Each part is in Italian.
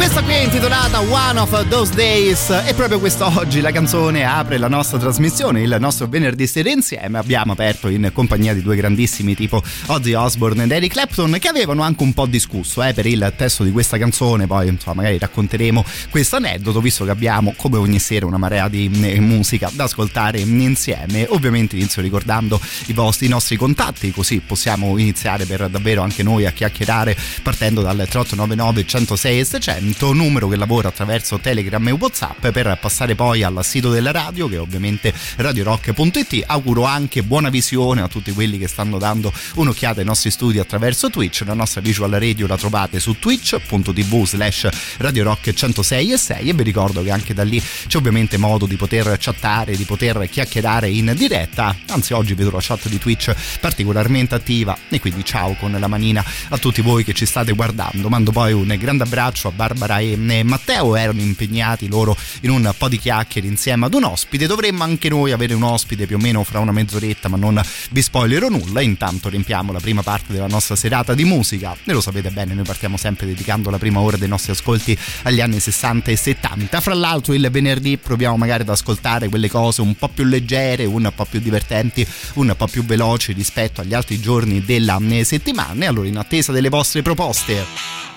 Questa qui è intitolata One of Those Days e proprio quest'oggi la canzone apre la nostra trasmissione, il nostro venerdì sera insieme. Abbiamo aperto in compagnia di due grandissimi tipo Ozzy Osbourne ed Eric Clapton che avevano anche un po' discusso eh, per il testo di questa canzone, poi insomma magari racconteremo questo aneddoto visto che abbiamo come ogni sera una marea di eh, musica da ascoltare insieme. Ovviamente inizio ricordando i, vostri, i nostri contatti così possiamo iniziare per davvero anche noi a chiacchierare partendo dal 3899 106 600 appunto numero che lavora attraverso Telegram e Whatsapp per passare poi al sito della radio che è ovviamente radiorock.it auguro anche buona visione a tutti quelli che stanno dando un'occhiata ai nostri studi attraverso Twitch. La nostra visual radio la trovate su twitch.tv slash radiorock 106 e 6 e vi ricordo che anche da lì c'è ovviamente modo di poter chattare di poter chiacchierare in diretta. Anzi oggi vedo la chat di Twitch particolarmente attiva. E quindi ciao con la manina a tutti voi che ci state guardando. Mando poi un grande abbraccio a Barbara Barbara e Matteo erano impegnati loro in un po' di chiacchiere insieme ad un ospite. Dovremmo anche noi avere un ospite più o meno fra una mezz'oretta, ma non vi spoilerò nulla. Intanto riempiamo la prima parte della nostra serata di musica. E lo sapete bene, noi partiamo sempre dedicando la prima ora dei nostri ascolti agli anni 60 e 70. Fra l'altro il venerdì proviamo magari ad ascoltare quelle cose un po' più leggere, un po' più divertenti, un po' più veloci rispetto agli altri giorni della settimana. E allora in attesa delle vostre proposte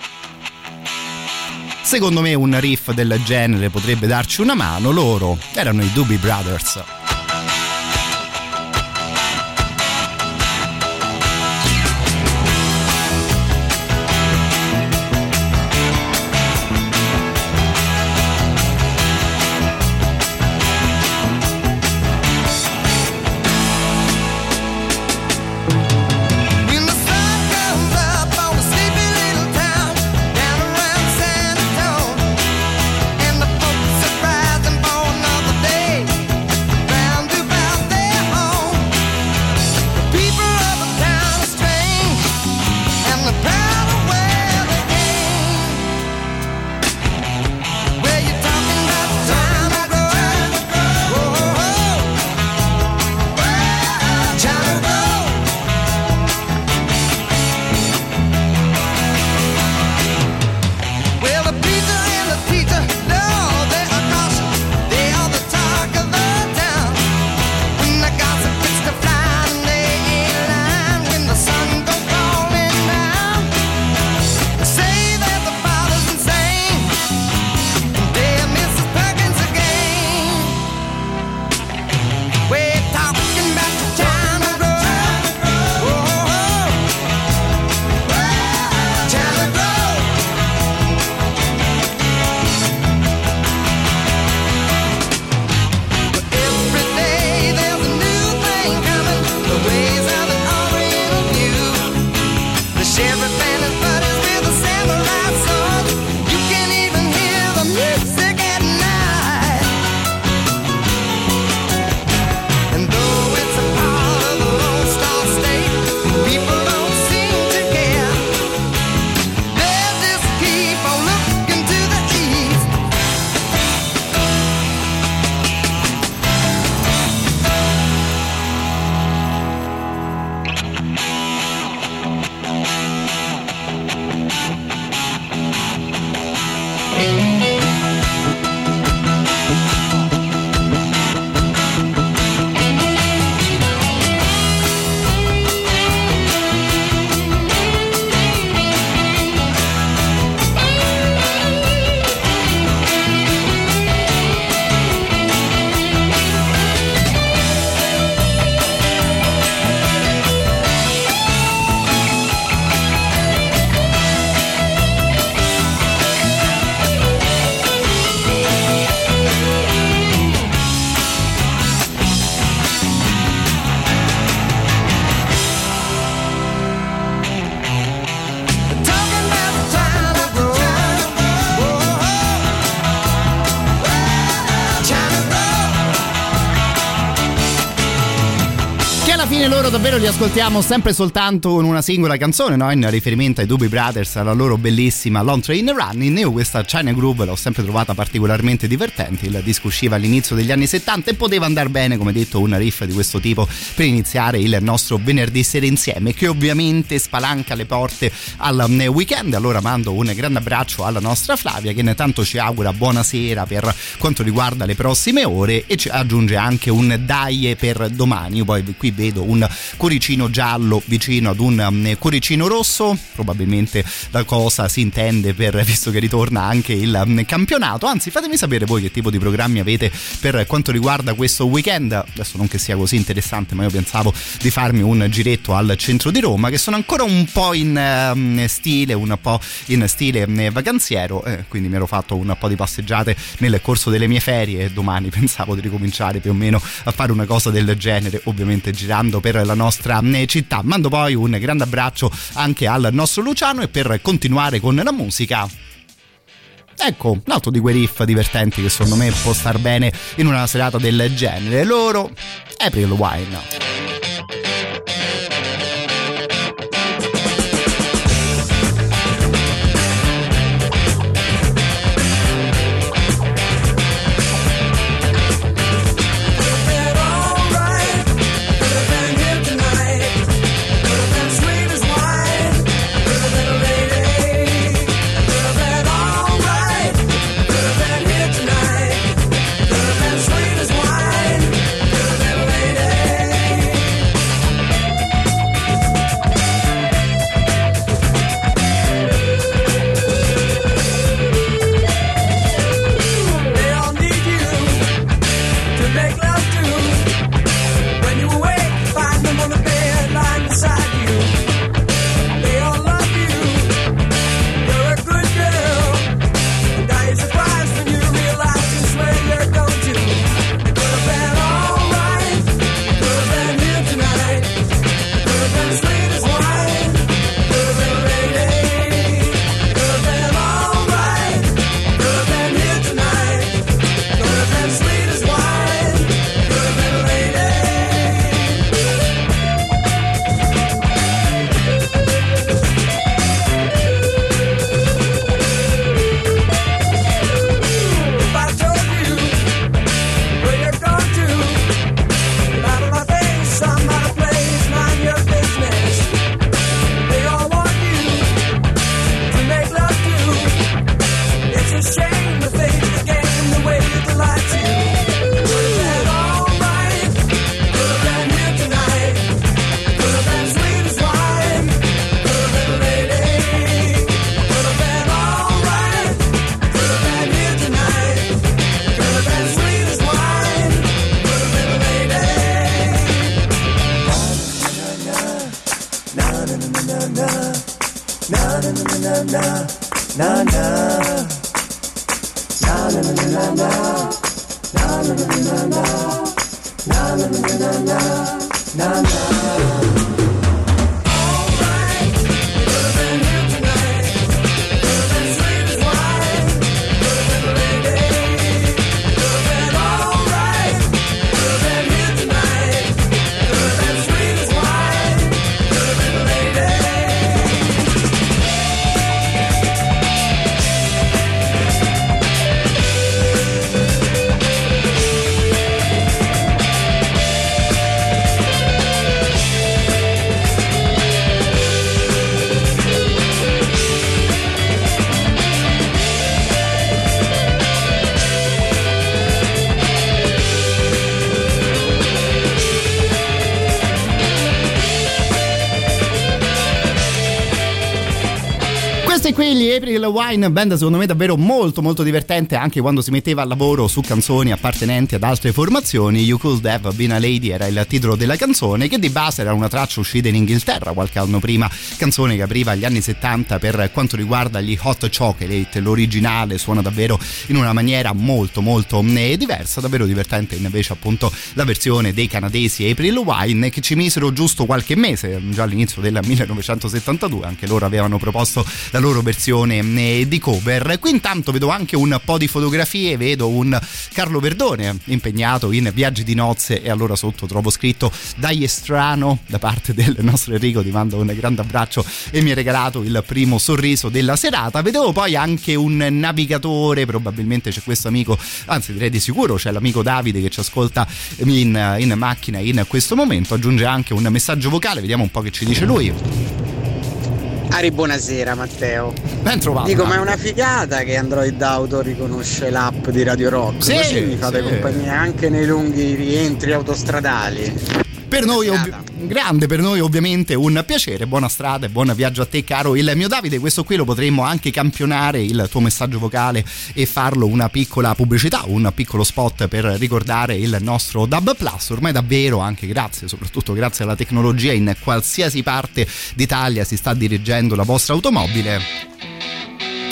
Secondo me un riff del genere potrebbe darci una mano, loro erano i Doobie Brothers. Davvero li ascoltiamo sempre soltanto con una singola canzone, no? in riferimento ai Doobie Brothers, alla loro bellissima Long Train Running. Io questa China Groove l'ho sempre trovata particolarmente divertente. Il disco usciva all'inizio degli anni 70 e poteva andare bene, come detto, un riff di questo tipo per iniziare il nostro venerdì sera insieme, che ovviamente spalanca le porte al mm, weekend. Allora mando un grande abbraccio alla nostra Flavia, che intanto ci augura buonasera per quanto riguarda le prossime ore e ci aggiunge anche un dai per domani. Io poi qui vedo un cuoricino giallo vicino ad un um, cuoricino rosso, probabilmente la cosa si intende per visto che ritorna anche il um, campionato. Anzi, fatemi sapere voi che tipo di programmi avete per quanto riguarda questo weekend. Adesso non che sia così interessante, ma io pensavo di farmi un giretto al centro di Roma, che sono ancora un po' in um, stile, un po' in stile vacanziero, eh, quindi mi ero fatto un po' di passeggiate nel corso delle mie ferie e domani pensavo di ricominciare più o meno a fare una cosa del genere, ovviamente girando per la nostra eh, città. Mando poi un grande abbraccio anche al nostro Luciano e per continuare con la musica Ecco, un altro di quei riff divertenti che secondo me può star bene in una serata del genere. Loro, April Wine. April Wine, band secondo me davvero molto molto divertente anche quando si metteva a lavoro su canzoni appartenenti ad altre formazioni. You Could Have Been a Lady era il titolo della canzone che di base era una traccia uscita in Inghilterra qualche anno prima, canzone che apriva gli anni 70 per quanto riguarda gli Hot Chocolate, l'originale suona davvero in una maniera molto molto eh, diversa, davvero divertente invece appunto la versione dei canadesi April Wine che ci misero giusto qualche mese, già all'inizio del 1972, anche loro avevano proposto la loro versione eh, di cover. Qui intanto vedo anche un po' di fotografie, vedo un Carlo Verdone impegnato in viaggi di nozze e allora sotto trovo scritto dai strano da parte del nostro Enrico, ti mando un grande abbraccio e mi ha regalato il primo sorriso della serata. Vedevo poi anche un navigatore, probabilmente c'è questo amico, anzi direi di sicuro c'è l'amico Davide che ci ascolta in, in macchina in questo momento, aggiunge anche un messaggio vocale, vediamo un po' che ci dice lui. Ari, buonasera Matteo. Ben trovato. Dico, ma è una figata che Android Auto riconosce l'app di Radio Rock. Sì, Così mi fate sì. compagnia anche nei lunghi rientri autostradali. Per noi, ovvi- grande per noi ovviamente un piacere, buona strada e buon viaggio a te caro il mio Davide, questo qui lo potremmo anche campionare il tuo messaggio vocale e farlo una piccola pubblicità, un piccolo spot per ricordare il nostro Dub Plus, ormai davvero anche grazie, soprattutto grazie alla tecnologia in qualsiasi parte d'Italia si sta dirigendo la vostra automobile.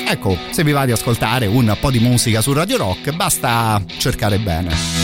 Ecco, se vi va di ascoltare un po' di musica su Radio Rock, basta cercare bene.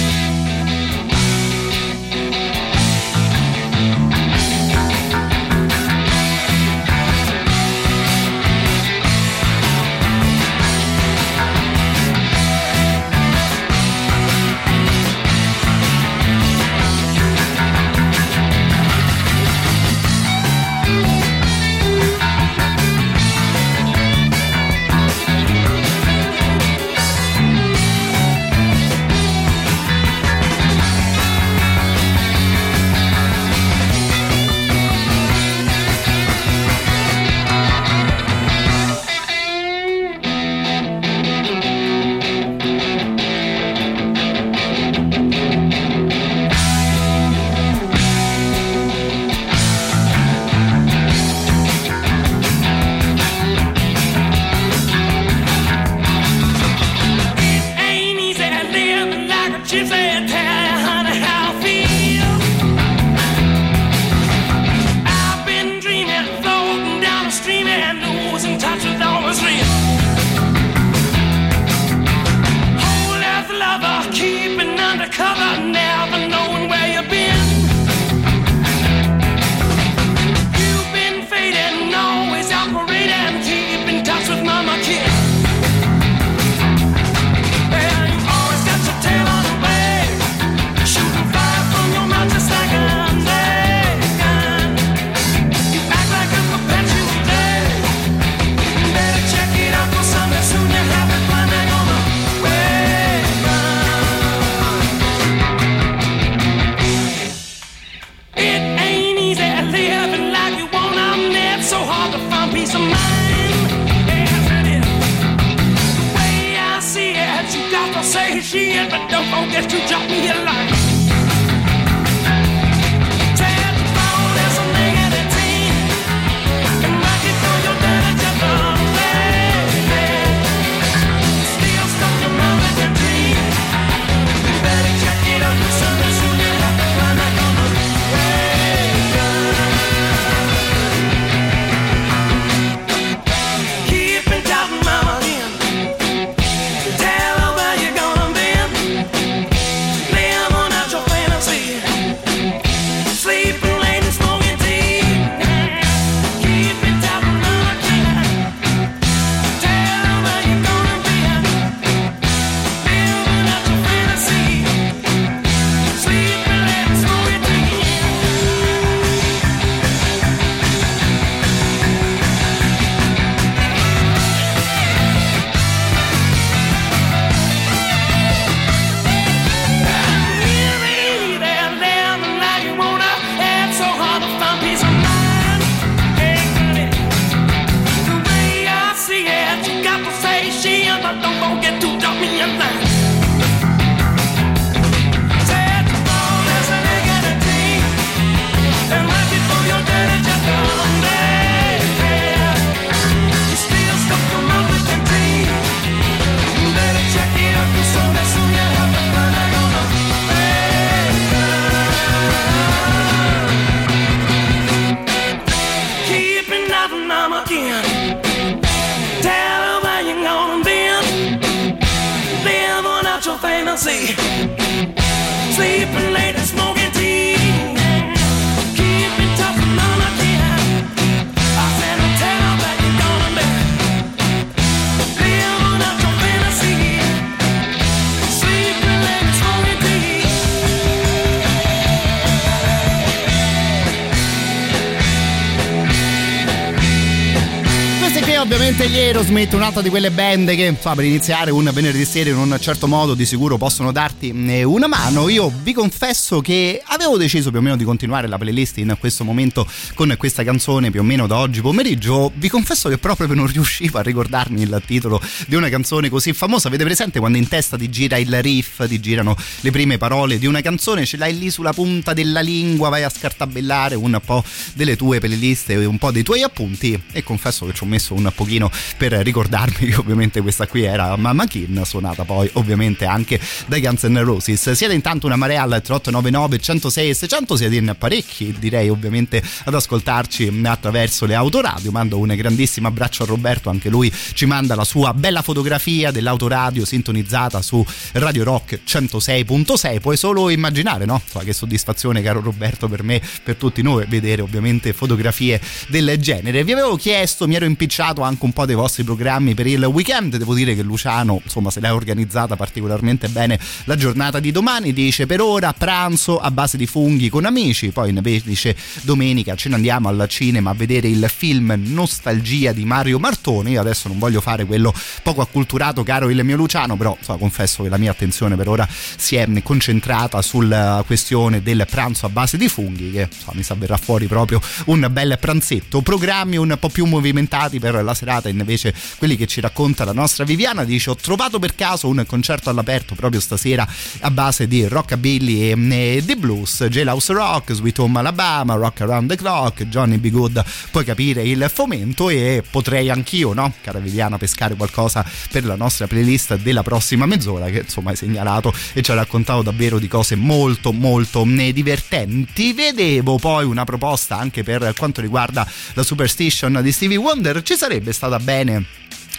Un'altra di quelle band che insomma, per iniziare un venerdì sera in un certo modo di sicuro possono darti eh, una mano. Io vi confesso che avevo deciso più o meno di continuare la playlist in questo momento con questa canzone più o meno da oggi pomeriggio. Vi confesso che proprio non riuscivo a ricordarmi il titolo di una canzone così famosa. Avete presente quando in testa ti gira il riff, ti girano le prime parole di una canzone, ce l'hai lì sulla punta della lingua, vai a scartabellare un po' delle tue playlist e un po' dei tuoi appunti e confesso che ci ho messo un pochino per ricordarmi che ovviamente questa qui era Mamma Kin suonata poi ovviamente anche dai Guns N' Roses. Siete intanto una marea al 3899 106 e 600 siete in parecchi direi ovviamente ad ascoltarci attraverso le autoradio. Mando un grandissimo abbraccio a Roberto anche lui ci manda la sua bella fotografia dell'autoradio sintonizzata su Radio Rock 106.6 puoi solo immaginare no? Che soddisfazione caro Roberto per me per tutti noi vedere ovviamente fotografie del genere. Vi avevo chiesto mi ero impicciato anche un po' dei vostri programmi per il weekend. Devo dire che Luciano insomma se l'ha organizzata particolarmente bene la giornata di domani. Dice per ora pranzo a base di funghi con amici poi invece dice domenica. Ce ne andiamo al cinema a vedere il film Nostalgia di Mario Martoni. Io adesso non voglio fare quello poco acculturato caro il mio Luciano però insomma, confesso che la mia attenzione per ora si è concentrata sulla questione del pranzo a base di funghi che insomma, mi sa verrà fuori proprio un bel pranzetto. Programmi un po' più movimentati per la serata invece quelli che ci racconta la nostra Viviana dice ho trovato per caso un concerto all'aperto proprio stasera a base di rockabilly e, e di blues Jailhouse Rock, Sweet Home Alabama Rock Around the Clock, Johnny B. Good. Puoi capire il fomento e potrei anch'io no cara Viviana pescare qualcosa per la nostra playlist della prossima mezz'ora che insomma hai segnalato e ci ha raccontato davvero di cose molto molto divertenti. Vedevo poi una proposta anche per quanto riguarda la Superstition di Stevie Wonder. Ci sarebbe stata bene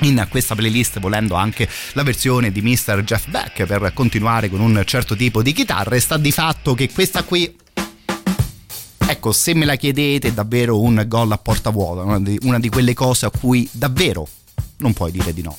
in questa playlist volendo anche la versione di Mr. Jeff Beck per continuare con un certo tipo di chitarre sta di fatto che questa qui ecco se me la chiedete è davvero un gol a porta vuota una di, una di quelle cose a cui davvero non puoi dire di no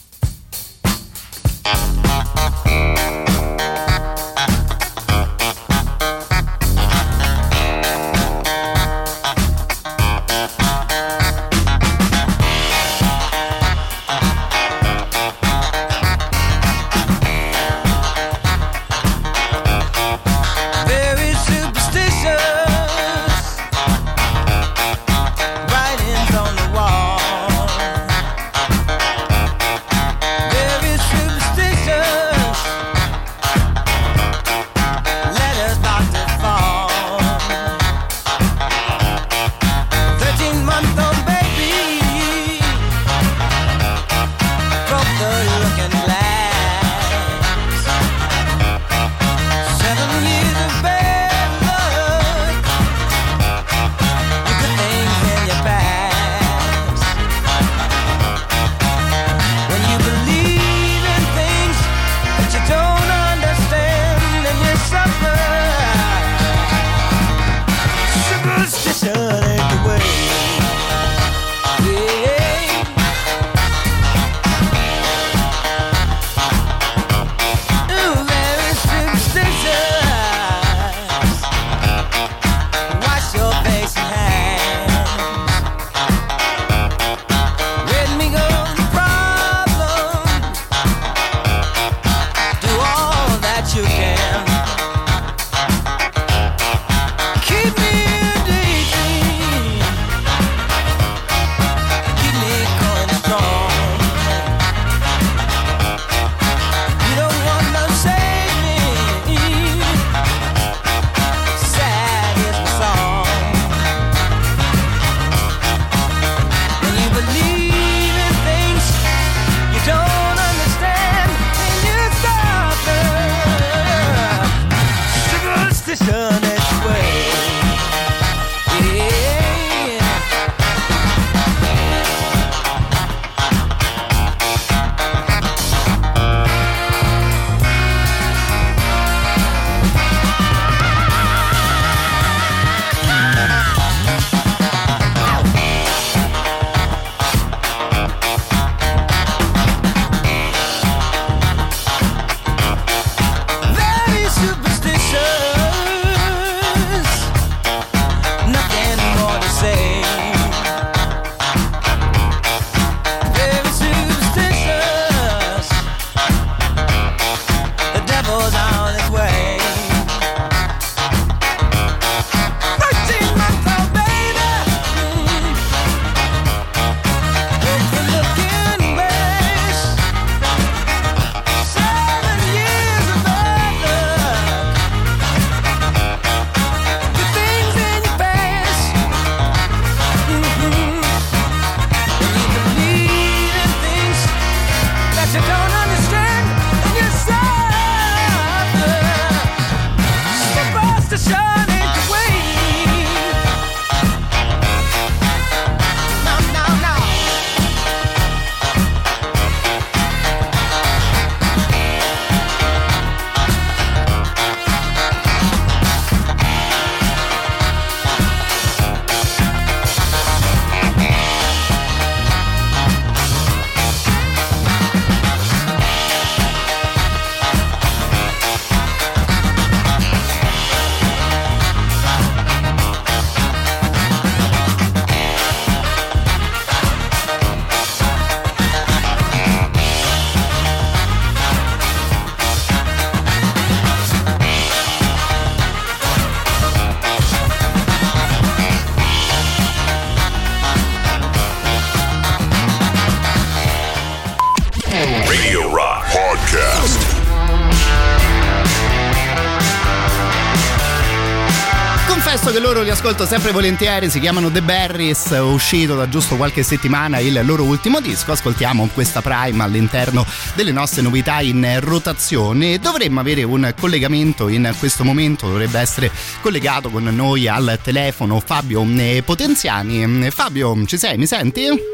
ascolto sempre volentieri, si chiamano The Berries, uscito da giusto qualche settimana il loro ultimo disco, ascoltiamo questa Prime all'interno delle nostre novità in rotazione. Dovremmo avere un collegamento in questo momento, dovrebbe essere collegato con noi al telefono Fabio eh, Potenziani. Fabio, ci sei? Mi senti?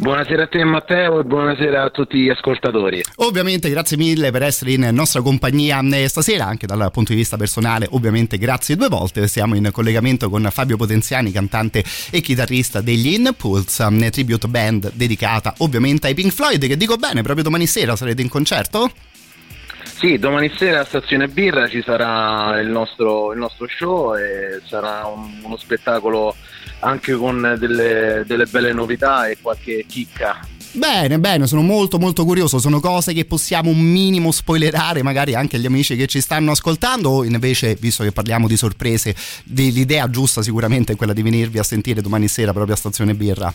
Buonasera a te Matteo e buonasera a tutti gli ascoltatori. Ovviamente grazie mille per essere in nostra compagnia eh, stasera, anche dal punto di vista personale, ovviamente grazie due volte. Siamo in collegamento con Fabio Potenziani, cantante e chitarrista degli Impulse, una tribute band dedicata ovviamente ai Pink Floyd, che dico bene, proprio domani sera sarete in concerto? Sì, domani sera a Stazione Birra ci sarà il nostro, il nostro show e sarà un- uno spettacolo anche con delle, delle belle novità e qualche chicca. Bene, bene, sono molto molto curioso, sono cose che possiamo un minimo spoilerare magari anche agli amici che ci stanno ascoltando o invece, visto che parliamo di sorprese, l'idea giusta sicuramente è quella di venirvi a sentire domani sera proprio a Stazione Birra.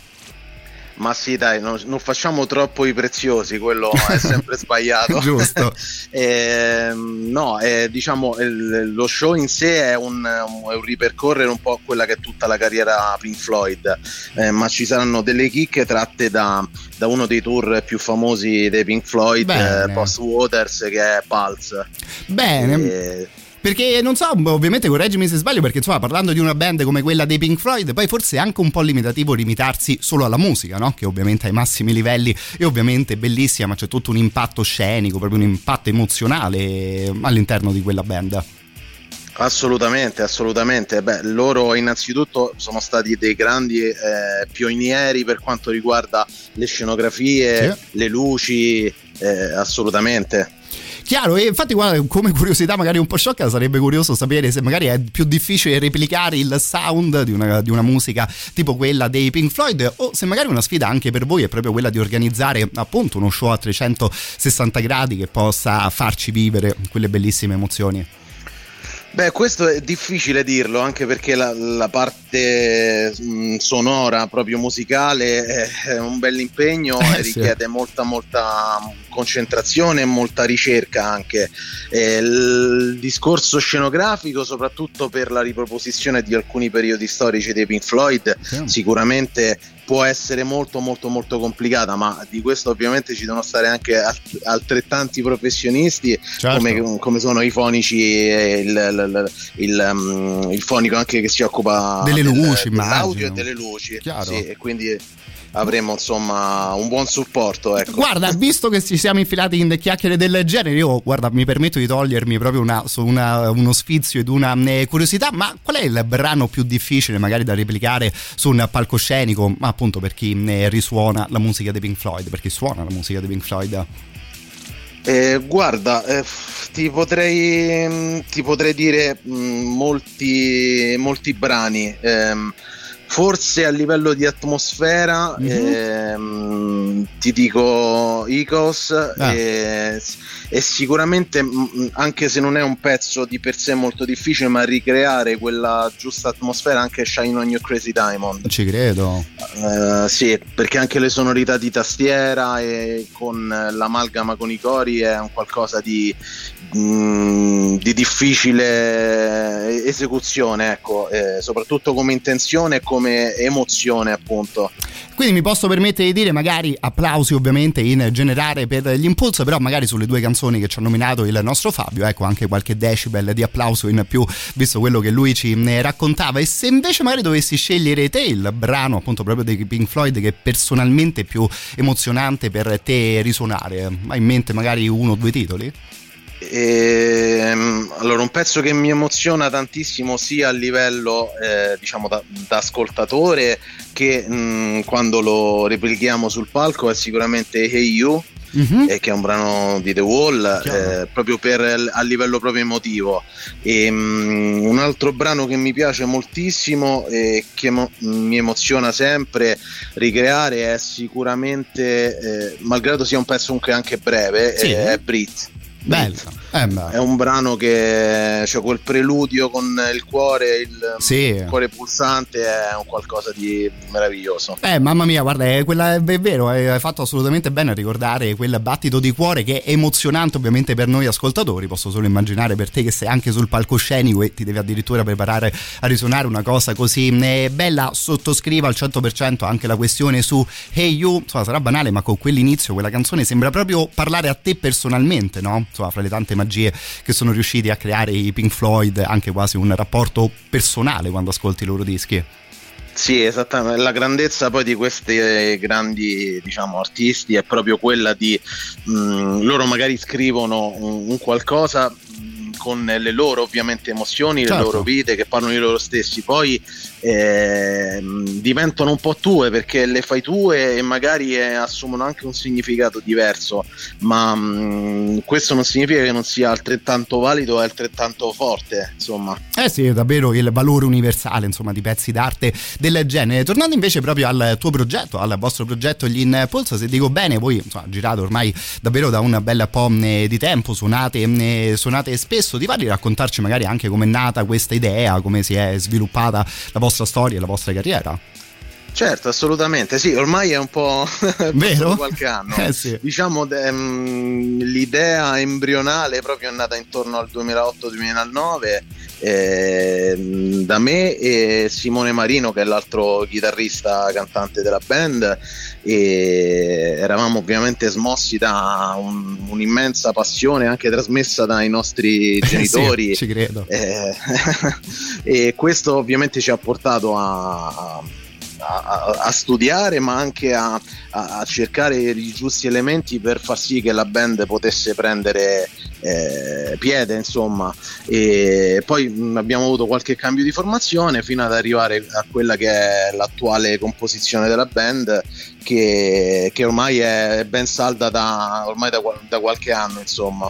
Ma sì, dai, non, non facciamo troppo i preziosi, quello è sempre sbagliato. Giusto. Ehm, no, eh, diciamo il- lo show in sé è un, è un ripercorrere un po' quella che è tutta la carriera Pink Floyd, eh, ma ci saranno delle chicche tratte da, da uno dei tour più famosi dei Pink Floyd, eh, Post Waters, che è Pulse. Bene. Eh, Perché non so, ovviamente correggimi se sbaglio, perché insomma parlando di una band come quella dei Pink Floyd, poi forse è anche un po' limitativo limitarsi solo alla musica, no? Che ovviamente ha i massimi livelli e ovviamente è bellissima, ma c'è tutto un impatto scenico, proprio un impatto emozionale all'interno di quella band. Assolutamente, assolutamente. Beh, loro innanzitutto sono stati dei grandi eh, pionieri per quanto riguarda le scenografie, le luci, eh, assolutamente. Chiaro, e infatti guarda, come curiosità magari un po' sciocca sarebbe curioso sapere se magari è più difficile replicare il sound di una, di una musica tipo quella dei Pink Floyd o se magari una sfida anche per voi è proprio quella di organizzare appunto uno show a 360 gradi che possa farci vivere quelle bellissime emozioni. Beh, questo è difficile dirlo anche perché la, la parte mh, sonora, proprio musicale, è, è un bell'impegno Eh, e sì. richiede molta, molta concentrazione e molta ricerca anche. Eh, il discorso scenografico, soprattutto per la riproposizione di alcuni periodi storici dei Pink Floyd, Sì. sicuramente può essere molto molto molto complicata ma di questo ovviamente ci devono stare anche alt- altrettanti professionisti Certo. come, come sono i fonici il, il- il, um, il fonico anche che si occupa Delle del- luci, dell'audio immagino. e delle luci Chiaro. Sì, e quindi avremo insomma un buon supporto ecco. Guarda, visto che ci siamo infilati in chiacchiere del genere, io guarda, mi permetto di togliermi proprio una- una- uno sfizio ed una eh, curiosità, ma qual è il brano più difficile magari da replicare su un palcoscenico, ma appunto per chi eh, risuona la musica dei Pink Floyd, per chi suona la musica dei Pink Floyd? Eh, guarda, eh, ti, potrei, mm, ti potrei dire mm, molti, molti brani. ehm, forse a livello di atmosfera Mhm. ehm, ti dico Icos Ah. e, e sicuramente mm, anche se non è un pezzo di per sé molto difficile ma ricreare quella giusta atmosfera anche Shine on Your Crazy Diamond Ci credo. eh, sì, perché anche le sonorità di tastiera e con l'amalgama con i cori è un qualcosa di, mm, di difficile esecuzione, ecco, eh, soprattutto come intenzione e come emozione, appunto. Quindi mi posso permettere di dire magari applausi ovviamente in generale per gli impulso, però magari sulle due canzoni che ci ha nominato il nostro Fabio, ecco anche qualche decibel di applauso in più, visto quello che lui ci ne raccontava. E se invece magari dovessi scegliere te il brano appunto proprio dei Pink Floyd che è personalmente più emozionante per te risuonare, hai in mente magari uno o due titoli? Ehm, allora, un pezzo che mi emoziona tantissimo sia a livello eh, diciamo da, da ascoltatore che mh, quando lo replichiamo sul palco è sicuramente Hey You Mhm. eh, che è un brano di The Wall eh, proprio per, a livello proprio emotivo e, mh, un altro brano che mi piace moltissimo e che mo- mi emoziona sempre ricreare è sicuramente eh, malgrado sia un pezzo anche breve Sì. eh, è Brit Bello. Eh. È un brano che c'è quel preludio con il cuore, il, Sì. il cuore pulsante, è un qualcosa di meraviglioso. Eh, mamma mia, guarda, è, quella, è vero, hai fatto assolutamente bene a ricordare quel battito di cuore che è emozionante ovviamente per noi ascoltatori, posso solo immaginare per te che sei anche sul palcoscenico e ti devi addirittura preparare a risuonare una cosa così eh, bella, sottoscriva al 100% anche la questione su Hey You, insomma sarà banale ma con quell'inizio quella canzone sembra proprio parlare a te personalmente, no? Insomma fra le tante magie che sono riusciti a creare i Pink Floyd, anche quasi un rapporto personale quando ascolti i loro dischi. Sì, esattamente. La grandezza poi di questi grandi diciamo, artisti è proprio quella di mh, loro magari scrivono un, un qualcosa mh, con le loro ovviamente emozioni, Certo. le loro vite che parlano di loro stessi, poi eh, mh, diventano un po' tue perché le fai tue e magari eh, assumono anche un significato diverso, ma mh, questo non significa che non sia altrettanto valido e altrettanto forte, insomma. Eh sì, è davvero il valore universale, insomma, di pezzi d'arte del genere. Tornando invece proprio al tuo progetto, al vostro progetto Gli Impulso, se dico bene, voi insomma, girate ormai davvero da un bel po' eh, di tempo, suonate, eh, suonate spesso, ti va di raccontarci magari anche come è nata questa idea, come si è sviluppata la vostra storia, la vostra carriera? Certo, assolutamente, sì, ormai è un po' Vero? qualche anno. Eh sì. Diciamo de- mm, l'idea embrionale proprio è nata intorno al 2008-2009 ehm, da me e Simone Marino che è l'altro chitarrista cantante della band e eravamo ovviamente smossi da un- un'immensa passione anche trasmessa dai nostri genitori Sì, ci credo. eh, e questo ovviamente ci ha portato a, a- a- a studiare ma anche a, a- cercare i giusti elementi per far sì che la band potesse prendere eh, piede insomma. E poi mh, abbiamo avuto qualche cambio di formazione fino ad arrivare a quella che è l'attuale composizione della band che, che ormai è ben salda da, ormai da, da qualche anno insomma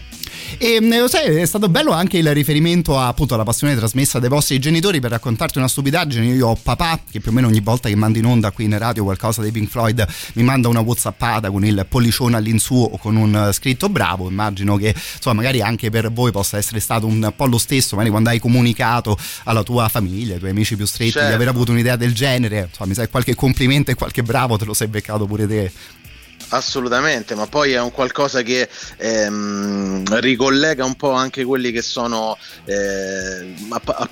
E mh, lo sai, è stato bello anche il riferimento a, appunto alla passione trasmessa dai vostri genitori per raccontarti una stupidaggine. Io ho papà che più o meno ogni volta che mando in onda qui in radio qualcosa dei Pink Floyd mi manda una whatsappata con il pollicione all'insù o con un eh, scritto bravo. Immagino che insomma magari anche per voi possa essere stato un po' lo stesso, magari quando hai comunicato alla tua famiglia, ai tuoi amici più stretti di Certo. aver avuto un'idea del genere. Insomma, mi sa che qualche complimento e qualche bravo te lo sei beccato pure te. Assolutamente, ma poi è un qualcosa che ehm, ricollega un po' anche quelli che sono eh, a- a-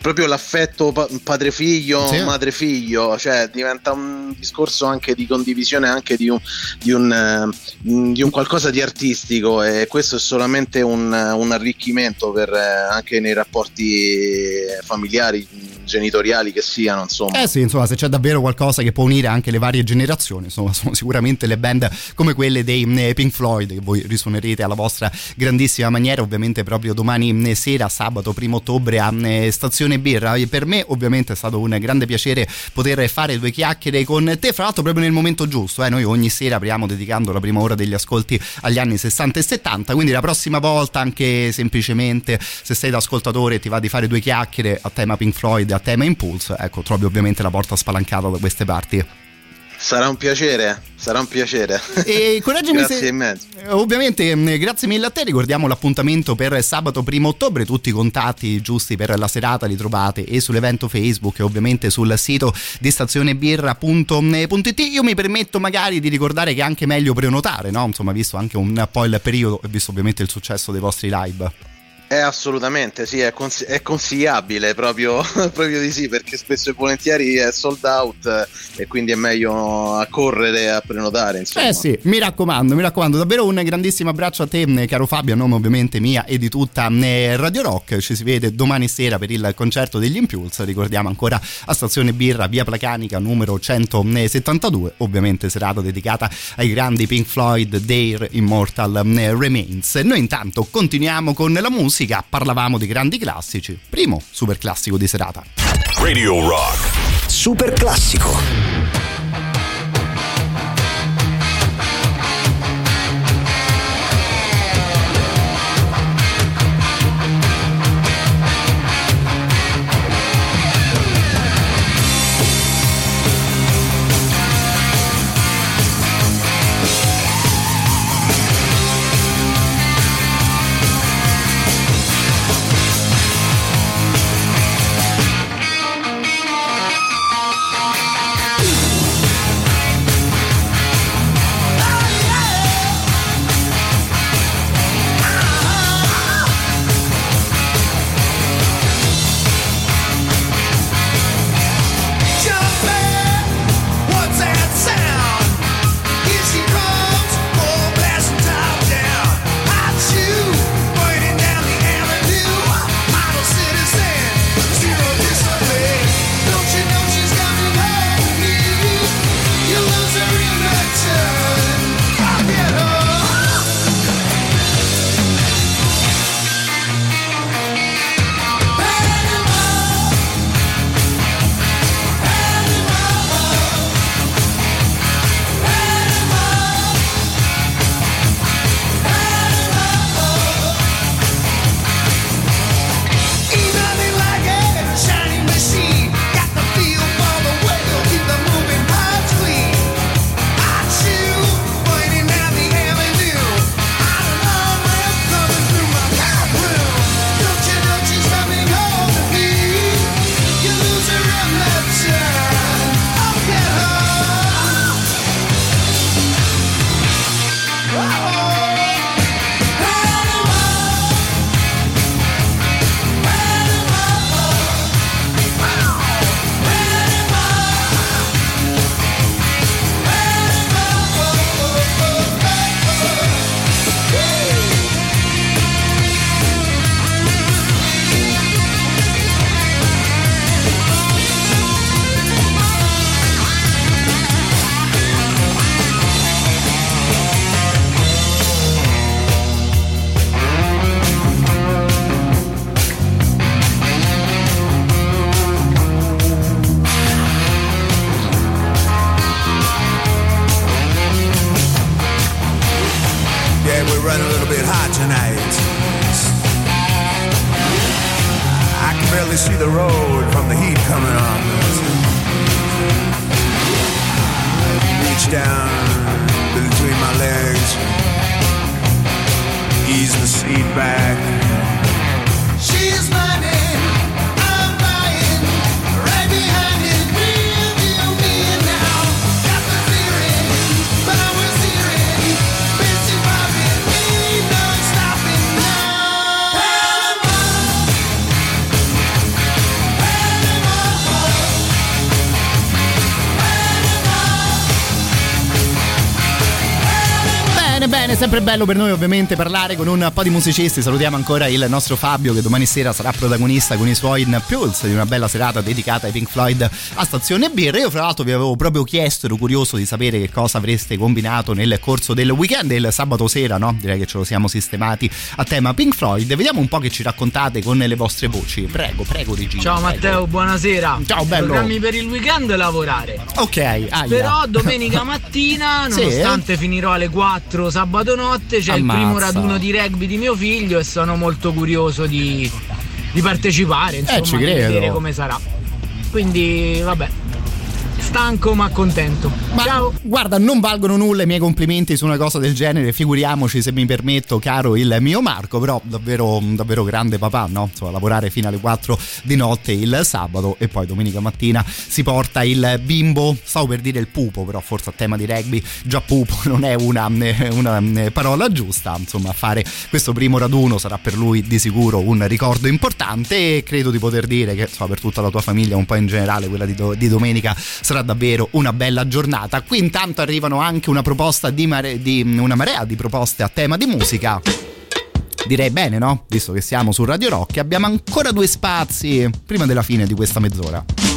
proprio l'affetto pa- padre-figlio, Sì. madre-figlio, cioè diventa un discorso anche di condivisione anche di un, di un, eh, di un qualcosa di artistico e questo è solamente un, un arricchimento per, eh, anche nei rapporti familiari, genitoriali che siano, insomma. Eh sì, insomma, se c'è davvero qualcosa che può unire anche le varie generazioni, insomma, sono sicuramente le band come quelle dei eh, Pink Floyd che voi risuonerete alla vostra grandissima maniera, ovviamente proprio domani eh, sera, sabato 1 ottobre a eh, Stazione Birra. E per me ovviamente è stato un grande piacere poter fare due chiacchiere con te, fra l'altro proprio nel momento giusto, eh. noi ogni sera apriamo dedicando la prima ora degli ascolti agli anni 60 e 70, quindi la prossima volta anche semplicemente se sei da ascoltatore e ti va di fare due chiacchiere a tema Pink Floyd a tema Impulse, ecco, trovi ovviamente la porta spalancata da queste parti. Sarà un piacere, sarà un piacere. E correggimi Grazie se- immenso. Ovviamente, mh, grazie mille a te. Ricordiamo l'appuntamento per sabato 1 ottobre. Tutti i contatti giusti per la serata li trovate e sull'evento Facebook e ovviamente sul sito di stazionebirra.it. Io mi permetto magari di ricordare che è anche meglio prenotare, no? Insomma, visto anche un po' il periodo e visto ovviamente il successo dei vostri live. È assolutamente sì, è, cons- è consigliabile proprio, proprio di sì, perché spesso e volentieri è sold out eh, e quindi è meglio a correre a prenotare. Insomma. Eh sì, mi raccomando, mi raccomando, davvero un grandissimo abbraccio a te, eh, caro Fabio, a nome ovviamente mia e di tutta eh, Radio Rock. Ci si vede domani sera per il concerto degli Impulse. Ricordiamo ancora a Stazione Birra, via Placanica, numero 172. Ovviamente serata dedicata ai grandi Pink Floyd, Their Immortal eh, Remains. Noi intanto continuiamo con la musica. Parlavamo di grandi classici. Primo super classico di serata. Radio Rock. Super classico. Sempre bello per noi ovviamente parlare con un po' di musicisti. Salutiamo ancora il nostro Fabio che domani sera sarà protagonista con i suoi Impulse di una bella serata dedicata ai Pink Floyd a Stazione Birra. Io fra l'altro vi avevo proprio chiesto, ero curioso di sapere che cosa avreste combinato nel corso del weekend e il sabato sera, no? Direi che ce lo siamo sistemati a tema Pink Floyd. Vediamo un po' che ci raccontate con le vostre voci. Prego, prego Regina. Ciao prego. Matteo, buonasera. Ciao, bello. Programmi per il weekend lavorare. Ok, aia. Però domenica mattina, Sì. nonostante finirò alle 4 sabato notte, c'è il primo Ammazza. raduno di rugby di mio figlio e sono molto curioso di, di partecipare, insomma, Eh, ci di credo. vedere come sarà. Quindi, vabbè, stanco ma contento. Ma Ciao. guarda, non valgono nulla i miei complimenti su una cosa del genere, figuriamoci se mi permetto, caro il mio Marco, però davvero, davvero grande papà, no? Insomma, lavorare fino alle 4 di notte il sabato e poi domenica mattina si porta il bimbo, stavo per dire il pupo, però forse a tema di rugby già pupo non è una, una parola giusta, insomma, fare questo primo raduno sarà per lui di sicuro un ricordo importante e credo di poter dire che insomma, per tutta la tua famiglia, un po' in generale, quella di, do- di domenica sarà davvero una bella giornata. Qui intanto arrivano anche una proposta di, mare- di una marea di proposte a tema di musica. Direi bene, no? Visto che siamo su Radio Rock, abbiamo ancora due spazi prima della fine di questa mezz'ora.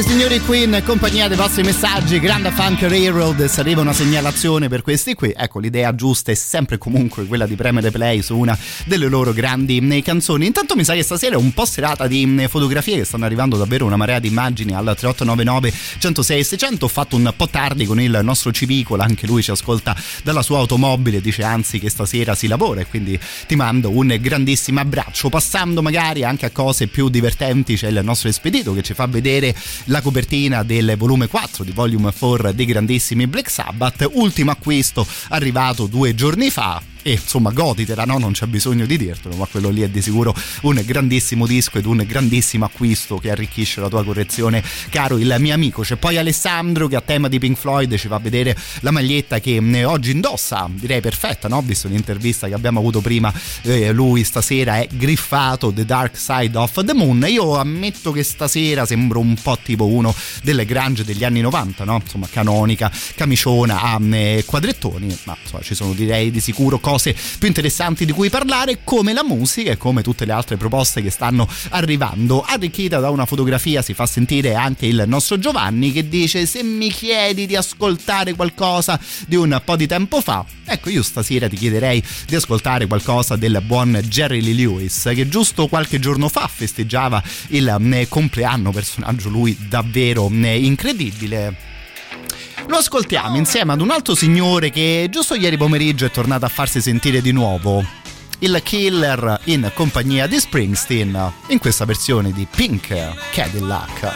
Anche di questi signori qui in compagnia dei vostri messaggi. Grande Funk Railroad, se arriva una segnalazione per questi qui, ecco l'idea giusta è sempre comunque quella di premere play su una delle loro grandi eh, canzoni. Intanto mi sa che stasera è un po' serata di eh, fotografie che stanno arrivando davvero una marea di immagini al 3899 106 600. Ho fatto un po' tardi con il nostro Civicola, anche lui ci ascolta dalla sua automobile, dice anzi che stasera si lavora e quindi ti mando un grandissimo abbraccio. Passando magari anche a cose più divertenti, c'è il nostro espedito che ci fa vedere la copertina del volume 4 di Volume 4 dei grandissimi Black Sabbath, ultimo acquisto arrivato due giorni fa e insomma goditela no? non c'è bisogno di dirtelo ma quello lì è di sicuro un grandissimo disco ed un grandissimo acquisto che arricchisce la tua correzione caro il mio amico c'è poi Alessandro che a tema di Pink Floyd ci fa vedere la maglietta che eh, oggi indossa direi perfetta no? visto l'intervista che abbiamo avuto prima eh, lui stasera è griffato The Dark Side of the Moon io ammetto che stasera sembro un po' tipo uno delle grange degli anni 90 no? insomma canonica camiciona a eh, quadrettoni ma insomma ci sono direi di sicuro cose più interessanti di cui parlare come la musica e come tutte le altre proposte che stanno arrivando. Arricchita da una fotografia si fa sentire anche il nostro Giovanni che dice se mi chiedi di ascoltare qualcosa di un po' di tempo fa ecco io stasera ti chiederei di ascoltare qualcosa del buon Jerry Lee Lewis che giusto qualche giorno fa festeggiava il eh, compleanno personaggio lui davvero eh, incredibile lo ascoltiamo insieme ad un altro signore che giusto ieri pomeriggio è tornato a farsi sentire di nuovo. Il killer in compagnia di Springsteen in questa versione di Pink Cadillac.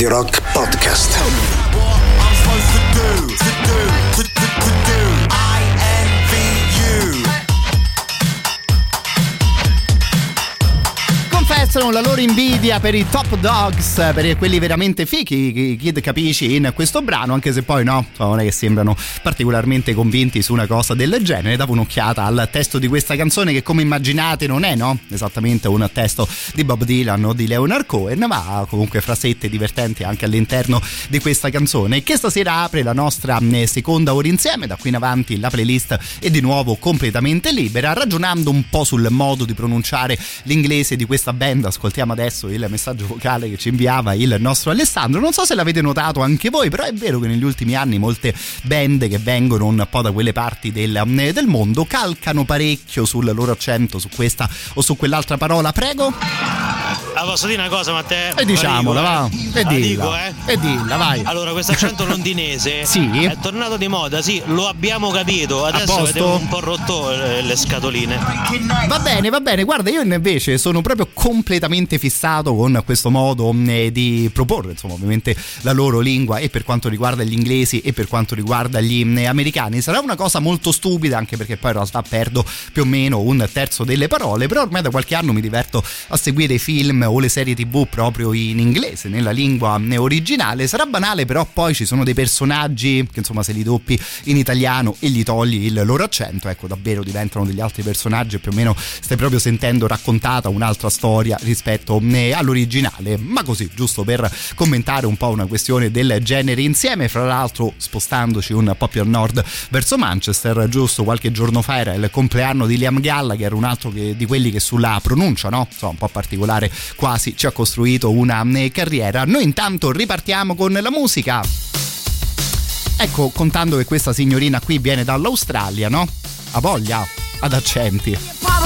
Radio Rock Podcast. Confessano la loro invidia per i top dogs, per quelli veramente fichi, Kid Capisci in questo brano, anche se poi no, insomma, non è che sembrano particolarmente convinti su una cosa del genere. Davo un'occhiata al testo di questa canzone che come immaginate non è, no? Esattamente un testo di Bob Dylan o di Leonard Cohen, ma comunque frasette divertenti anche all'interno di questa canzone che stasera apre la nostra eh, seconda ora insieme, da qui in avanti la playlist è di nuovo completamente libera, ragionando un po' sul modo di pronunciare l'inglese di questa band. Ascoltiamo adesso il messaggio vocale che ci inviava il nostro Alessandro. Non so se l'avete notato anche voi, però è vero che negli ultimi anni molte band che vengono un po' da quelle parti del, eh, del mondo calcano parecchio sul loro accento su questa o su quell'altra parola. Prego. Ah, posso dire una cosa, Matteo? E diciamola, va. E La dilla. dico, eh. E dilla, vai. Allora, questo accento londinese Sì. è tornato di moda, sì, lo abbiamo capito. Adesso avete un po' rotto eh, le scatoline. Va bene, va bene. Guarda, io invece sono proprio completamente fissato con questo modo eh, di proporre, insomma, ovviamente la loro lingua e per quanto riguarda gli inglesi e per quanto riguarda gli eh, americani. Sarà una cosa molto stupida, anche perché poi in realtà perdo più o meno un terzo delle parole, però ormai da qualche anno mi diverto a seguire i film o le serie tv proprio in inglese, nella lingua eh, originale. Sarà banale, però poi ci sono dei personaggi che insomma se li doppi in italiano e gli togli il loro accento, ecco davvero diventano degli altri personaggi più o meno stai proprio sentendo raccontata un'altra storia rispetto eh, all'originale, ma così giusto per commentare un po' una questione del genere insieme, fra l'altro spostandoci un po' più a nord verso Manchester, giusto qualche giorno fa era il compleanno di Liam Gallagher, un altro che- di quelli che sulla pronuncia, no? Insomma, un po' particolare, quasi ci ha costruito una eh, carriera. Noi intanto ripartiamo con la musica. Ecco, contando che questa signorina qui viene dall'Australia, no? Ha voglia ad accenti. Bob,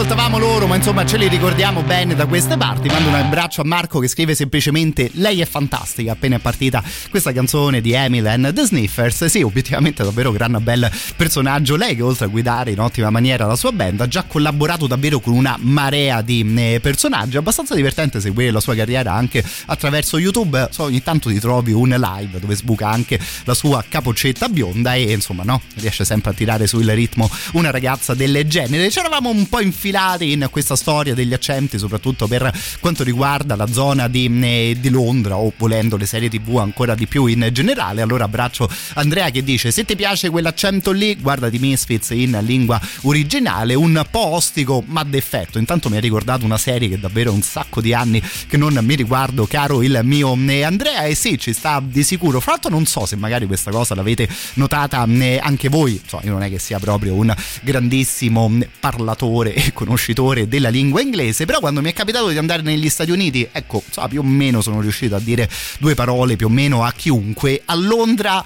ascoltavamo insomma ce li ricordiamo bene da queste parti. Mando un abbraccio a Marco che scrive semplicemente lei è fantastica, appena è partita questa canzone di Emil and the Sniffers. Sì, obiettivamente davvero gran bel personaggio. Lei che oltre a guidare in ottima maniera la sua band ha già collaborato davvero con una marea di eh, personaggi. È abbastanza divertente seguire la sua carriera anche attraverso YouTube. So, ogni tanto ti trovi un live dove sbuca anche la sua capocetta bionda e insomma no, riesce sempre a tirare sul ritmo una ragazza del genere. Ci eravamo un po' infilati in questa storia degli accenti, soprattutto per quanto riguarda la zona di, eh, di Londra o volendo le serie tv ancora di più in generale. Allora abbraccio Andrea che dice se ti piace quell'accento lì guarda di Misfits in lingua originale, un po' ostico ma d'effetto. Intanto mi ha ricordato una serie che davvero è un sacco di anni che non mi riguardo, caro il mio eh, Andrea, e sì, ci sta di sicuro. Fra l'altro non so se magari questa cosa l'avete notata eh, anche voi, insomma, io non è che sia proprio un grandissimo parlatore e conoscitore della lingua inglese, però quando mi è capitato di andare negli Stati Uniti, ecco, so, più o meno sono riuscito a dire due parole più o meno a chiunque. A Londra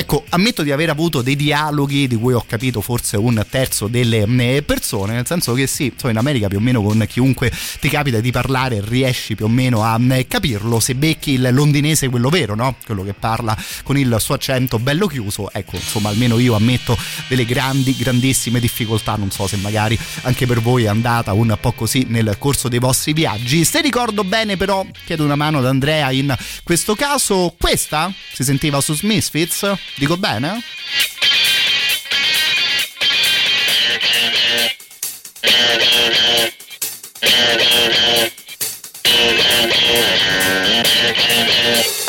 Ecco, ammetto di aver avuto dei dialoghi di cui ho capito forse un terzo delle eh, persone, nel senso che sì, in America più o meno con chiunque ti capita di parlare riesci più o meno a eh, capirlo, se becchi il londinese quello vero, no? Quello che parla con il suo accento bello chiuso, ecco, insomma, almeno io ammetto delle grandi, grandissime difficoltà, non so se magari anche per voi è andata un po' così nel corso dei vostri viaggi. Se ricordo bene però, chiedo una mano ad Andrea in questo caso, questa si sentiva su Misfits? Dico bene? The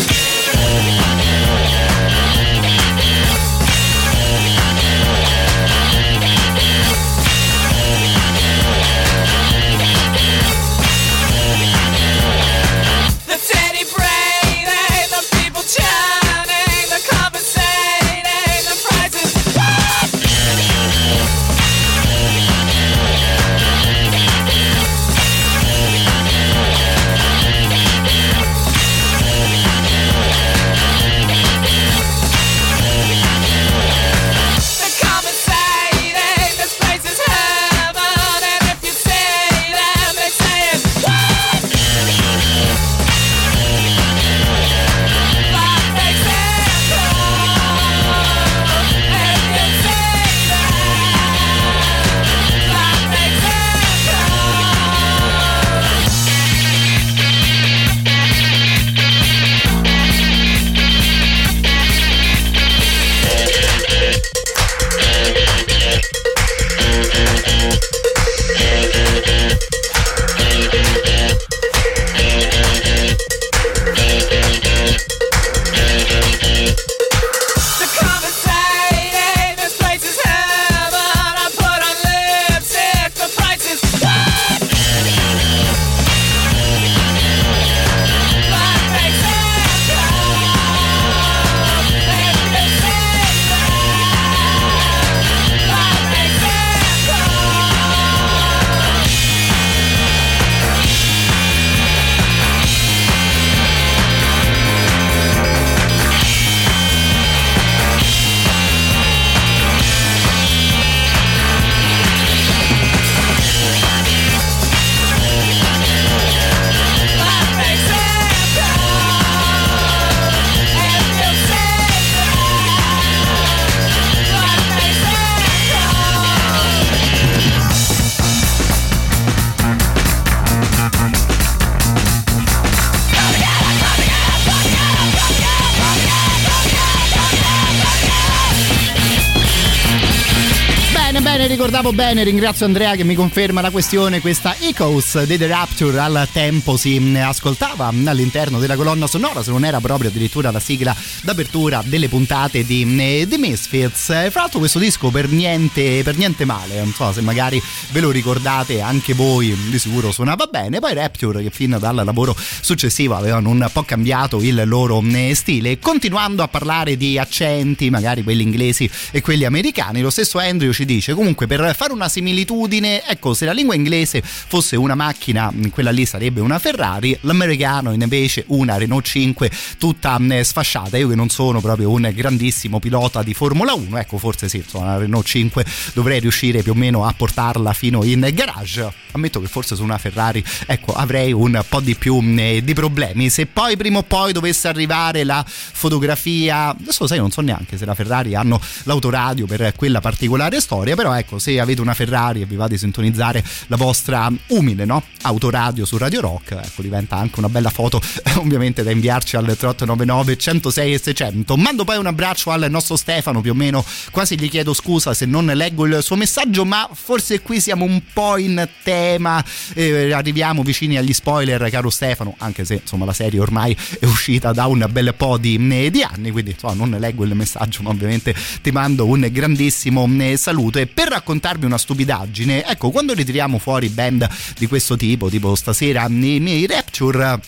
ricordavo bene, ringrazio Andrea che mi conferma la questione, questa Echoes di The Rapture al tempo si mh, ascoltava all'interno della colonna sonora, se non era proprio addirittura la sigla d'apertura delle puntate di The Misfits. E Fra l'altro questo disco per niente, per niente male, non so se magari ve lo ricordate anche voi, di sicuro suonava bene, poi Rapture che fin dal lavoro successivo avevano un po' cambiato il loro mh, stile, continuando a parlare di accenti, magari quelli inglesi e quelli americani, lo stesso Andrew ci dice comunque Comunque, fare una similitudine, ecco, se la lingua inglese fosse una macchina, quella lì sarebbe una Ferrari, l'americano invece una Renault 5 tutta mh, sfasciata. Io che non sono proprio un grandissimo pilota di Formula 1, ecco, forse sì, insomma, la Renault 5 dovrei riuscire più o meno a portarla fino in garage. Ammetto che forse su una Ferrari, ecco, avrei un po' di più mh, di problemi. Se poi prima o poi dovesse arrivare la fotografia, adesso sai, non so neanche se la Ferrari hanno l'autoradio per quella particolare storia, però ecco, se avete una Ferrari e vi va di sintonizzare la vostra umile, no? Autoradio su Radio Rock, ecco, diventa anche una bella foto, ovviamente da inviarci al 3899 106 e 600. Mando poi un abbraccio al nostro Stefano, più o meno quasi gli chiedo scusa se non leggo il suo messaggio, ma forse qui siamo un po' in tema, eh, arriviamo vicini agli spoiler, caro Stefano, anche se insomma la serie ormai è uscita da un bel po' di, eh, di anni, quindi insomma, non leggo il messaggio, ma ovviamente ti mando un grandissimo eh, saluto. E per raccontarvi una stupidaggine, ecco, quando ritiriamo fuori band di questo tipo, tipo stasera i miei Rapture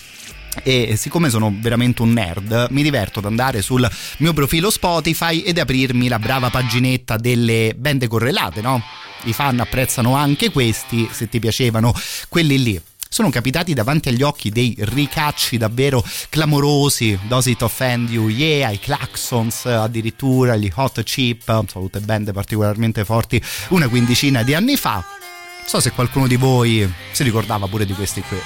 e siccome sono veramente un nerd mi diverto ad andare sul mio profilo Spotify ed aprirmi la brava paginetta delle bande correlate no? i fan apprezzano anche questi se ti piacevano quelli lì sono capitati davanti agli occhi dei ricacci davvero clamorosi. Does It Offend You, Yeah, i Claxons addirittura gli Hot Chip sono tutte band particolarmente forti una quindicina di anni fa. Non so se qualcuno di voi si ricordava pure di questi qui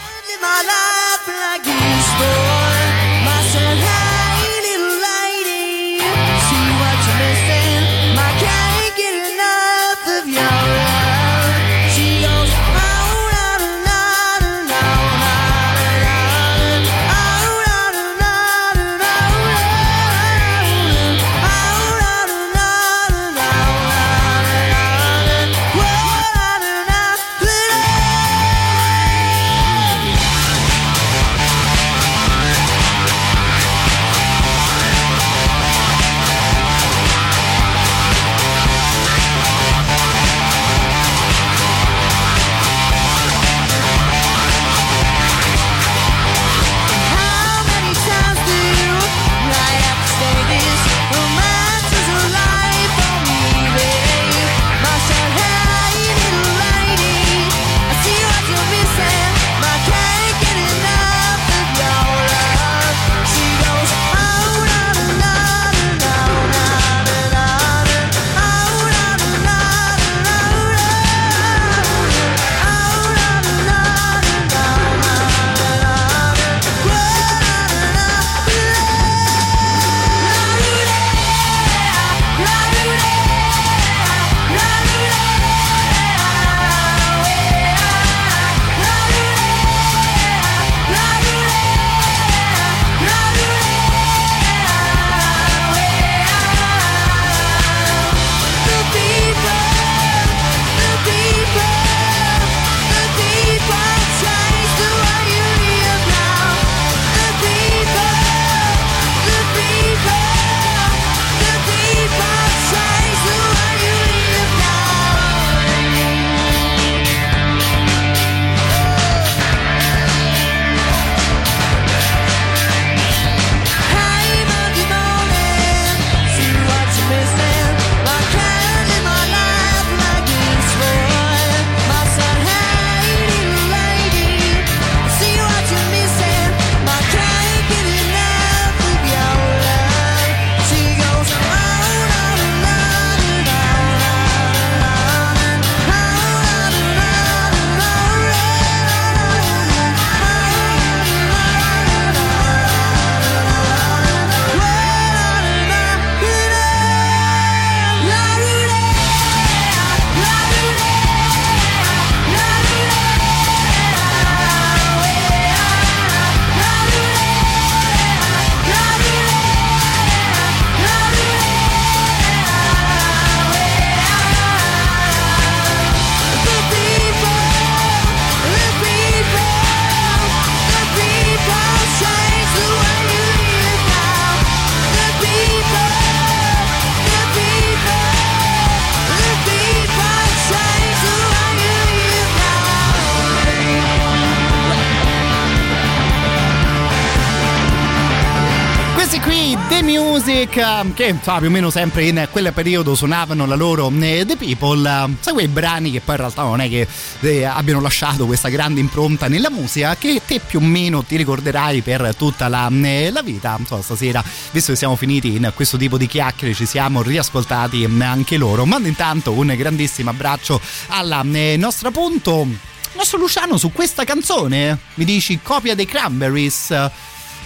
Eh, che insomma, più o meno sempre in quel periodo suonavano la loro eh, The People. Sai quei brani che poi in realtà non è che eh, abbiano lasciato questa grande impronta nella musica che te più o meno ti ricorderai per tutta la, eh, la vita. Insomma stasera visto che siamo finiti in questo tipo di chiacchiere ci siamo riascoltati eh, anche loro. Mando intanto un grandissimo abbraccio alla nostra punto. Nostro Luciano su questa canzone mi dici copia dei Cranberries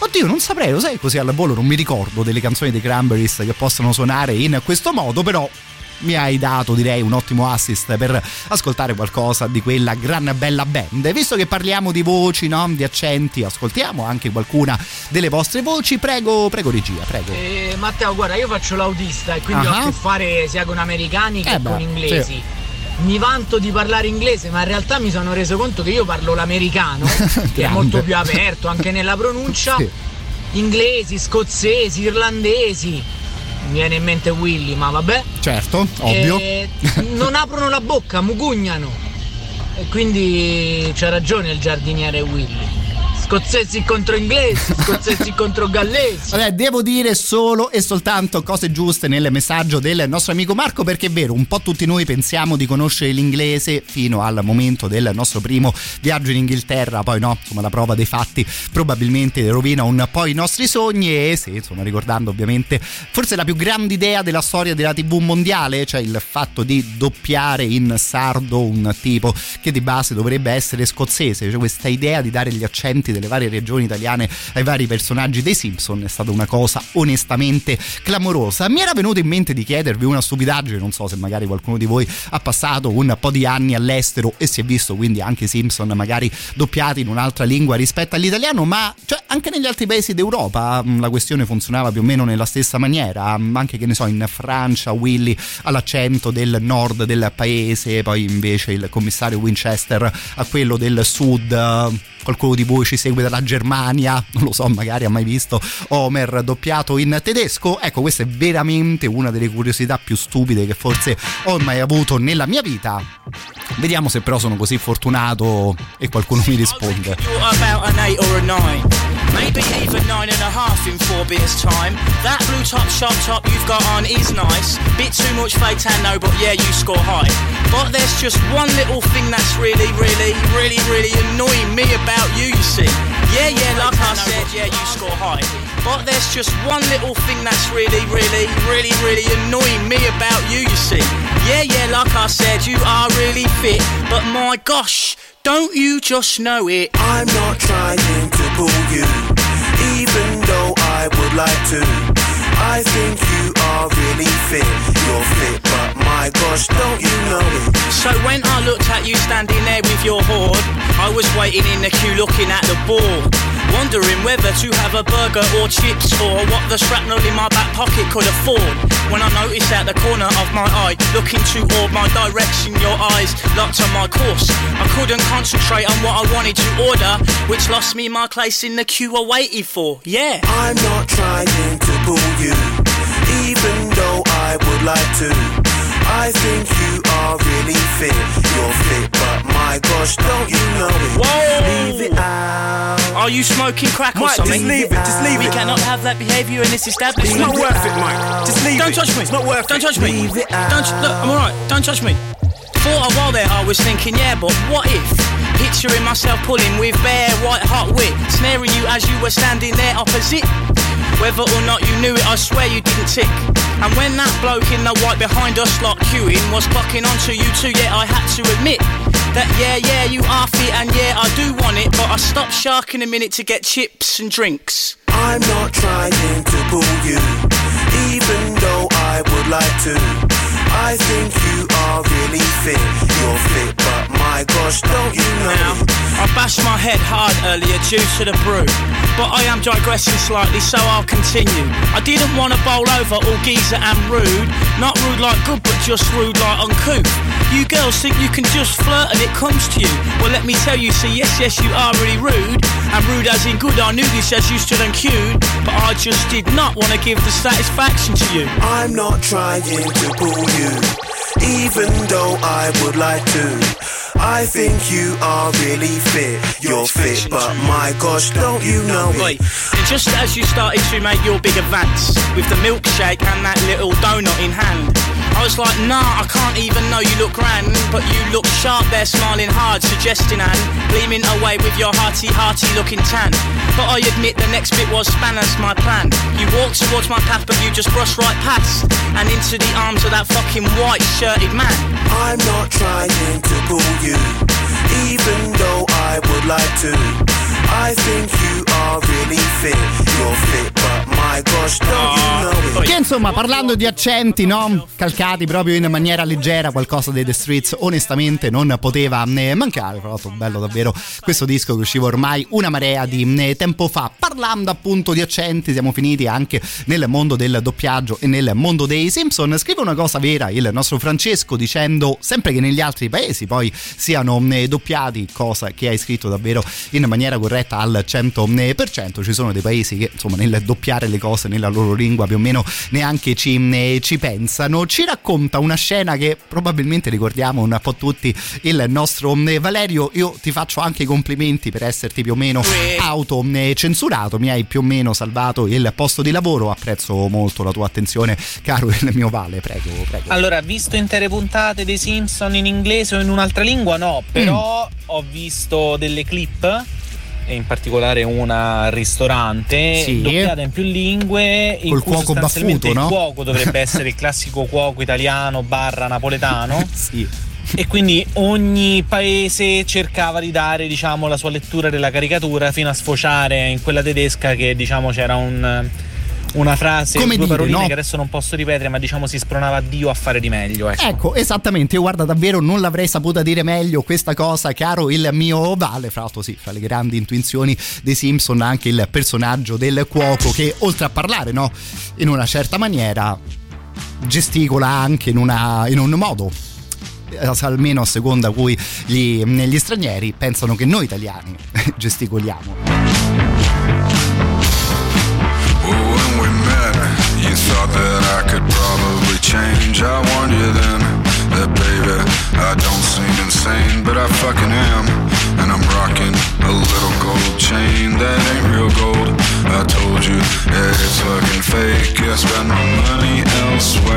Oddio, non saprei, lo sai così al volo non mi ricordo delle canzoni dei Cranberries che possano suonare in questo modo, però mi hai dato direi un ottimo assist per ascoltare qualcosa di quella gran bella band. Visto che parliamo di voci, no? di accenti, ascoltiamo anche qualcuna delle vostre voci. Prego, prego regia, prego. Eh, Matteo, guarda, io faccio l'autista e quindi Ah. ho a che fare sia con americani che Eh beh, con inglesi. sì. Mi vanto di parlare inglese, ma in realtà mi sono reso conto che io parlo l'americano, che è molto più aperto anche nella pronuncia. Sì. Inglesi, scozzesi, irlandesi. Mi viene in mente Willy, ma vabbè. Certo, ovvio. Eh, non aprono la bocca, mugugnano. E quindi c'ha ragione il giardiniere Willy. Scozzesi contro inglesi, scozzesi contro gallesi. Vabbè, devo dire solo e soltanto cose giuste nel messaggio del nostro amico Marco perché è vero, un po' tutti noi pensiamo di conoscere l'inglese fino al momento del nostro primo viaggio in Inghilterra, poi no, insomma la prova dei fatti probabilmente rovina un po' i nostri sogni e sì, insomma ricordando ovviamente forse la più grande idea della storia della TV mondiale, cioè il fatto di doppiare in sardo un tipo che di base dovrebbe essere scozzese, cioè questa idea di dare gli accenti delle varie regioni italiane ai vari personaggi dei Simpson è stata una cosa onestamente clamorosa. Mi era venuto in mente di chiedervi una stupidaggine, non so se magari qualcuno di voi ha passato un po' di anni all'estero e si è visto quindi anche i Simpson magari doppiati in un'altra lingua rispetto all'italiano, ma cioè, anche negli altri paesi d'Europa mh, la questione funzionava più o meno nella stessa maniera, mh, anche che ne so in Francia Willy ha l'accento del nord del paese, poi invece il commissario Winchester ha quello del sud. Qualcuno di voi ci segue dalla Germania, non lo so, magari ha mai visto Homer doppiato in tedesco. Ecco, questa è veramente una delle curiosità più stupide che forse ho mai avuto nella mia vita. Vediamo se però sono così fortunato e qualcuno mi risponde. Maybe even nine and a half in four bits time. That blue top shop top you've got on is nice. Bit too much fake but yeah, you score high. But there's just one little thing that's really, really, really, really annoying me about you, you see. Yeah, yeah, like I said, yeah, you score high. But there's just one little thing that's really, really, really, really annoying me about you, you see. Yeah, yeah, like I said, you are really fit. But my gosh, don't you just know it? I'm not trying to pull you, even though I would like to. I think you are really fit. You're fit, but my gosh, don't you? So when I looked at you standing there with your hoard, I was waiting in the queue looking at the board. Wondering whether to have a burger or chips or what the shrapnel in my back pocket could afford. When I noticed at the corner of my eye, looking toward my direction, your eyes locked on my course. I couldn't concentrate on what I wanted to order, which lost me my place in the queue I waited for. Yeah. I'm not trying to pull you, even though I would like to. I think you are really fit. You're fit, but my gosh, don't you know it? Whoa! Leave it out. Are you smoking crack or Mike, just something? leave it, just leave we it. cannot have that behaviour in this establishment. It's not worth it, Mike. Just leave it. Don't it. touch me. It's not worth Don't it. touch me. Leave it Don't. Look, I'm alright. Don't touch me. For a while there, I was thinking, yeah, but what if? Picturing myself pulling with bare white hot wit, snaring you as you were standing there opposite. Whether or not you knew it, I swear you didn't tick. And when that bloke in the white behind us lot queuing was clocking onto you too, yeah, I had to admit that yeah, yeah, you are fit and yeah, I do want it, but I stopped sharking a minute to get chips and drinks. I'm not trying to pull you, even though I would like to. I think you are really fit. You're fit, but my gosh, don't you know? Now, I bashed my head hard earlier due to the brew, but I am digressing slightly, so I'll continue. I didn't want to bowl over all geezer and rude, not rude like good, but just rude like uncouth. You girls think you can just flirt and it comes to you. Well, let me tell you, see, yes, yes, you are really rude, and rude as in good. I knew this as you stood and queued, but I just did not want to give the satisfaction to you. I'm not trying to pull you, even though I would like to. I think you are really fit. You're fit, but my gosh, don't you know it? and just as you started to make your big advance with the milkshake and that little donut in hand, I was like, nah, I can't even know you look grand, but you look sharp there, smiling hard, suggesting and gleaming away with your hearty, hearty looking tan. But I admit the next bit was spanners, my plan. You walked towards my path, but you just brushed right past and into the arms of that fucking white shirted man. I'm not trying to pull you, even though I would like to. I think you are really fit. You're fit, but Che insomma, parlando di accenti, no? Calcati proprio in maniera leggera, qualcosa dei The Streets onestamente non poteva eh, mancare. L'altro, bello davvero questo disco che usciva ormai una marea di eh, tempo fa. Parlando appunto di accenti, siamo finiti anche nel mondo del doppiaggio e nel mondo dei Simpson. Scrive una cosa vera il nostro Francesco dicendo sempre che negli altri paesi poi siano eh, doppiati, cosa che hai scritto davvero in maniera corretta al 100%. Ci sono dei paesi che insomma nel doppiare le cose nella loro lingua più o meno neanche ci, ci pensano. Ci racconta una scena che probabilmente ricordiamo un po' tutti il nostro Valerio. Io ti faccio anche i complimenti per esserti più o meno autocensurato, mi hai più o meno salvato il posto di lavoro. Apprezzo molto la tua attenzione, caro il mio Vale. Prego, prego. Allora, visto intere puntate dei Simpson in inglese o in un'altra lingua? No, però Mm. ho visto delle clip. E In particolare una ristorante Sì. doppiata in più lingue in Col cui cuoco baffuto, no? il cuoco dovrebbe essere il classico cuoco italiano barra napoletano sì. e quindi ogni paese cercava di dare diciamo la sua lettura della caricatura fino a sfociare in quella tedesca che diciamo c'era un una frase, Come due dire, paroline no? che adesso non posso ripetere, ma diciamo si spronava Dio a fare di meglio. Ecco. Ecco, esattamente, io guarda davvero non l'avrei saputa dire meglio questa cosa, caro il mio Vale, fra l'altro sì, fra le grandi intuizioni dei Simpson anche il personaggio del cuoco che oltre a parlare, no, in una certa maniera gesticola anche in, una, in un modo eh, almeno a seconda cui gli, gli stranieri pensano che noi italiani gesticoliamo. That I could probably change. I warned you then that, baby, I don't seem insane, but I fucking am. And I'm rocking a little gold chain that ain't real gold. I told you that it's fucking fake. I spend my money elsewhere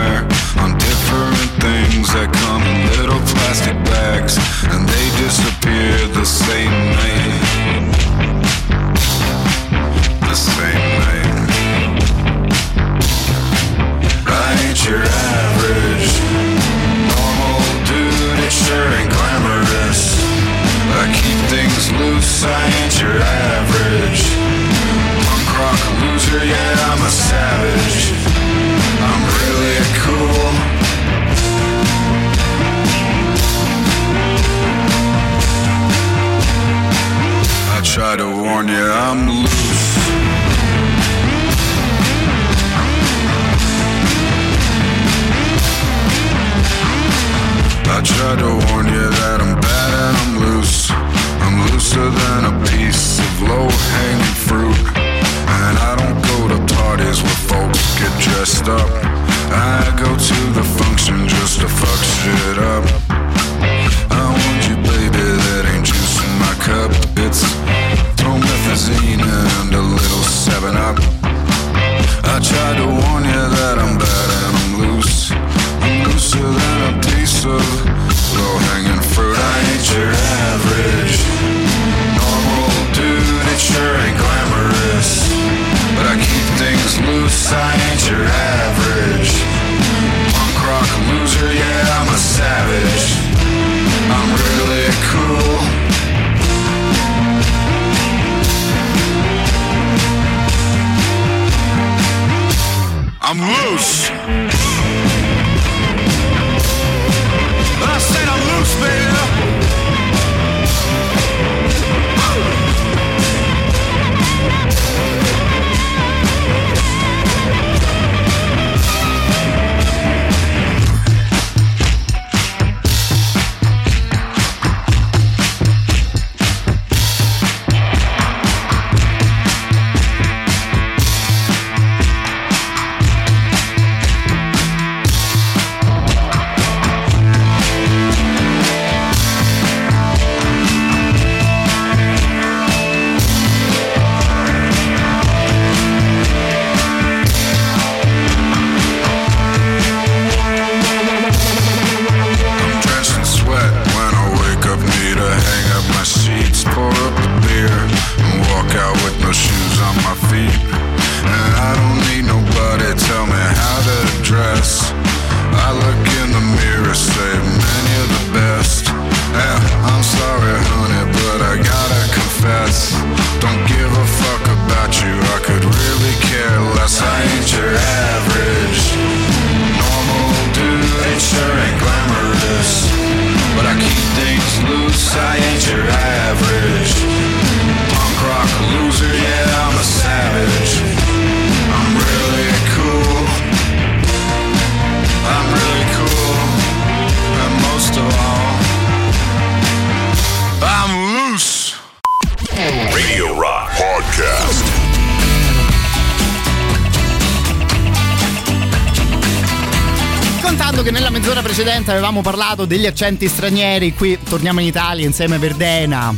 avevamo parlato degli accenti stranieri, qui torniamo in Italia insieme a Verdena.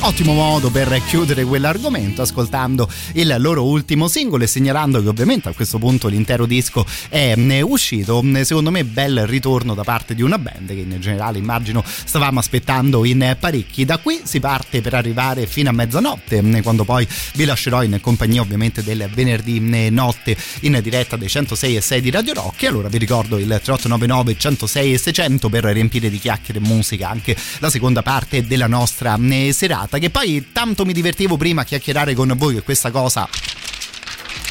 Ottimo modo per chiudere quell'argomento ascoltando il loro ultimo singolo e segnalando che ovviamente a questo punto l'intero disco è uscito. Secondo me bel ritorno da parte di una band che in generale immagino stavamo aspettando in parecchi. Da qui si parte per arrivare fino a mezzanotte quando poi vi lascerò in compagnia ovviamente del venerdì notte in diretta dei 106 e 6 di Radio Rock. E allora vi ricordo il 3899 106 e 600 per riempire di chiacchiere e musica anche la seconda parte della nostra serata. Che poi tanto mi divertivo prima a chiacchierare con voi che questa cosa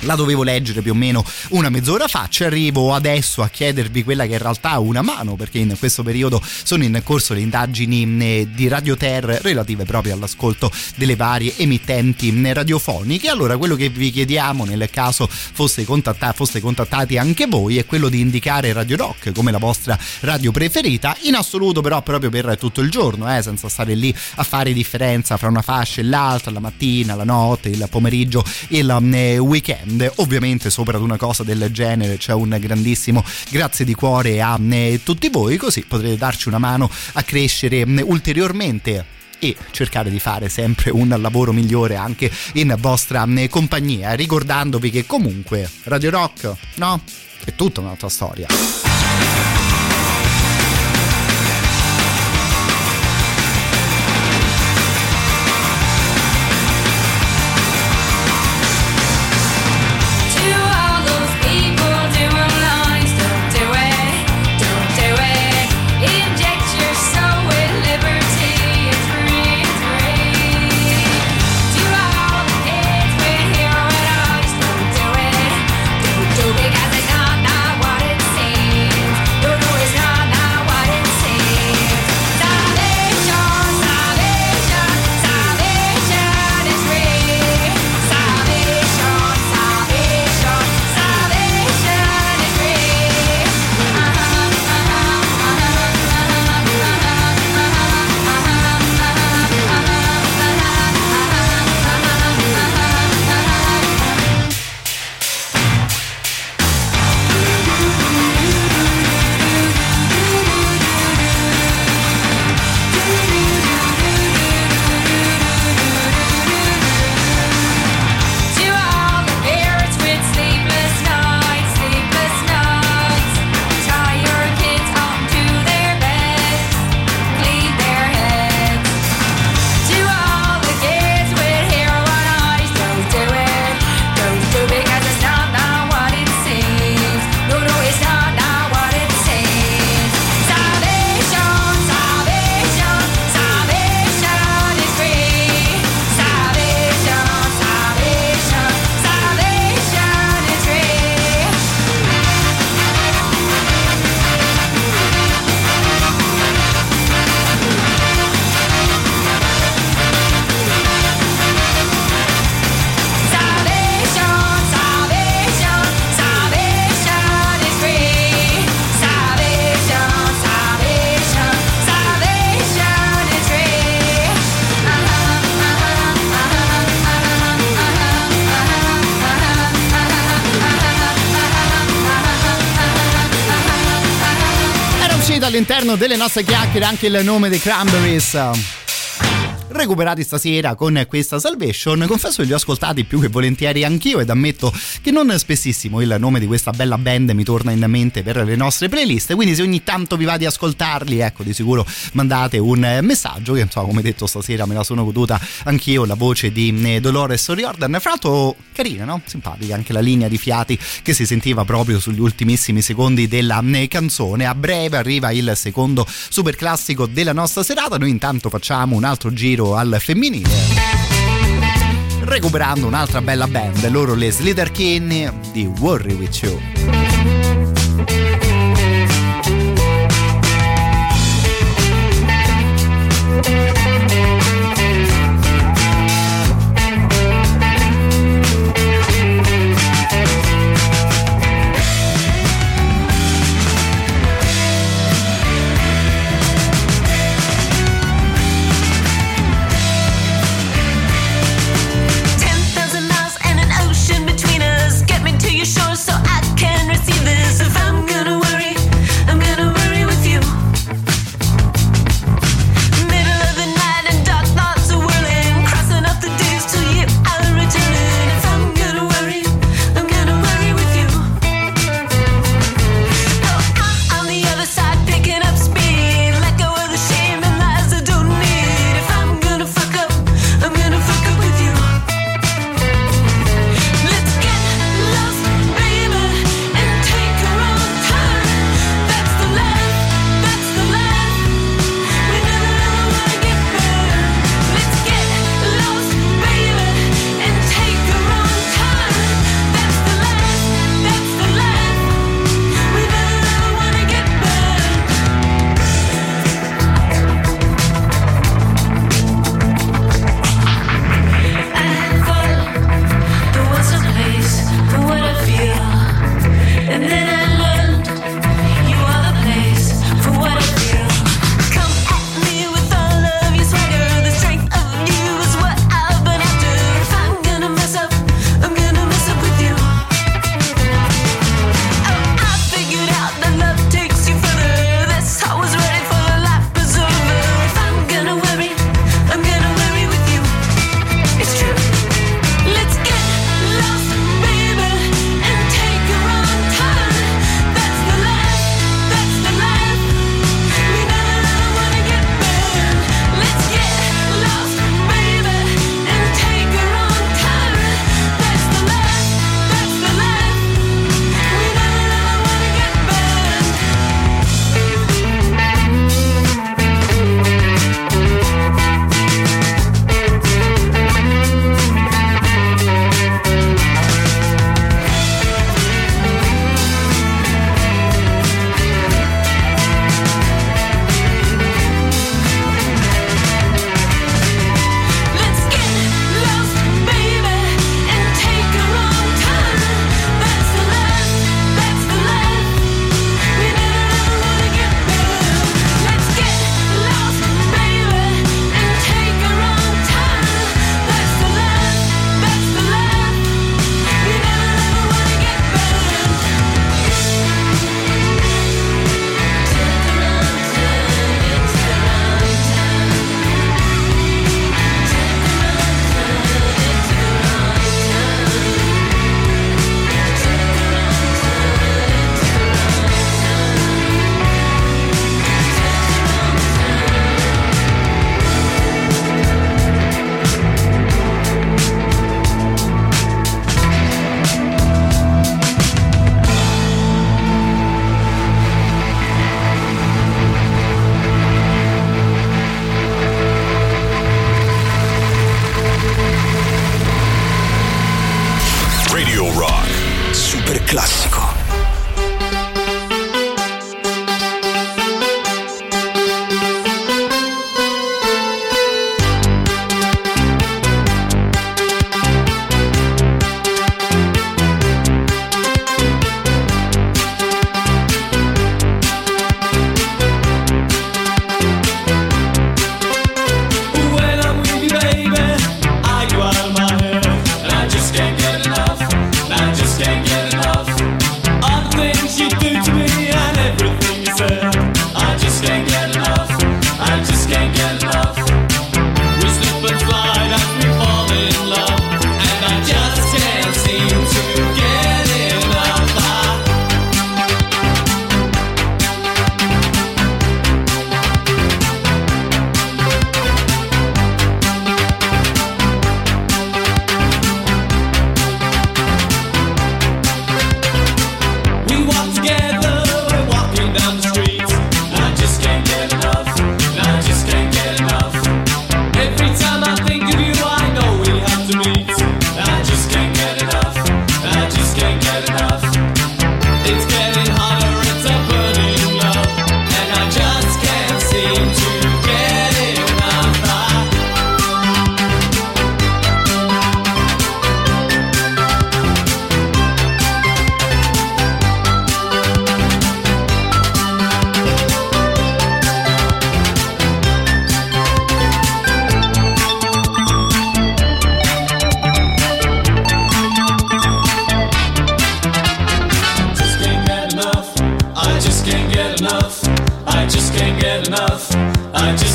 la dovevo leggere più o meno una mezz'ora fa. Ci arrivo adesso a chiedervi quella che in realtà è una mano, perché in questo periodo sono in corso le indagini eh, di Radio Ter relative proprio all'ascolto delle varie emittenti eh, radiofoniche. Allora, quello che vi chiediamo nel caso foste, contatta- foste contattati anche voi è quello di indicare Radio Rock come la vostra radio preferita, in assoluto però proprio per tutto il giorno, eh, senza stare lì a fare differenza fra una fascia e l'altra, la mattina, la notte, il pomeriggio e il eh, weekend. Ovviamente sopra ad una cosa del genere c'è un grandissimo grazie di cuore a eh, tutti voi, così potrete darci una mano a crescere eh, ulteriormente e cercare di fare sempre un lavoro migliore anche in vostra eh, compagnia, ricordandovi che comunque Radio Rock, no? È tutta un'altra storia. Delle nostre chiacchiere anche il nome dei Cranberries. Recuperati stasera con questa Salvation, confesso che li ho ascoltati più che volentieri anch'io ed ammetto che non spessissimo il nome di questa bella band mi torna in mente per le nostre playlist, quindi se ogni tanto vi va di ascoltarli, ecco di sicuro mandate un messaggio che insomma come detto stasera me la sono goduta anch'io, la voce di eh, Dolores O'Riordan, fra l'altro carina, no? Simpatica anche la linea di fiati che si sentiva proprio sugli ultimissimi secondi della eh, canzone. A breve arriva il secondo super classico della nostra serata. Noi intanto facciamo un altro giro al femminile. Recuperando un'altra bella band, loro le Slither King di Worry With You.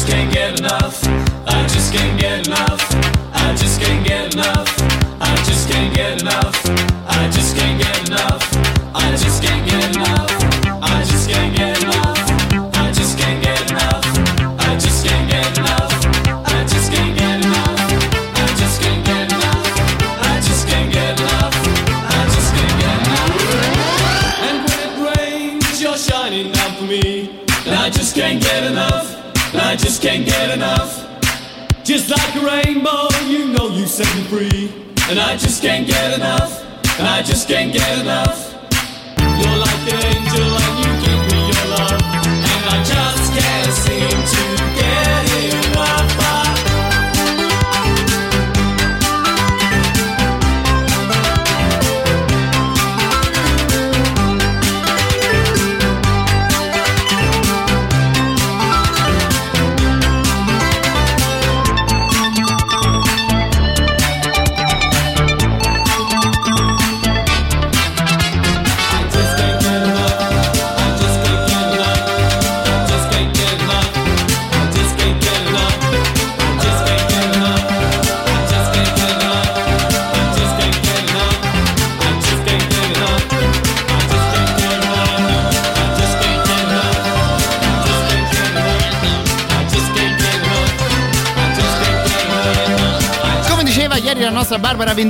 Can't get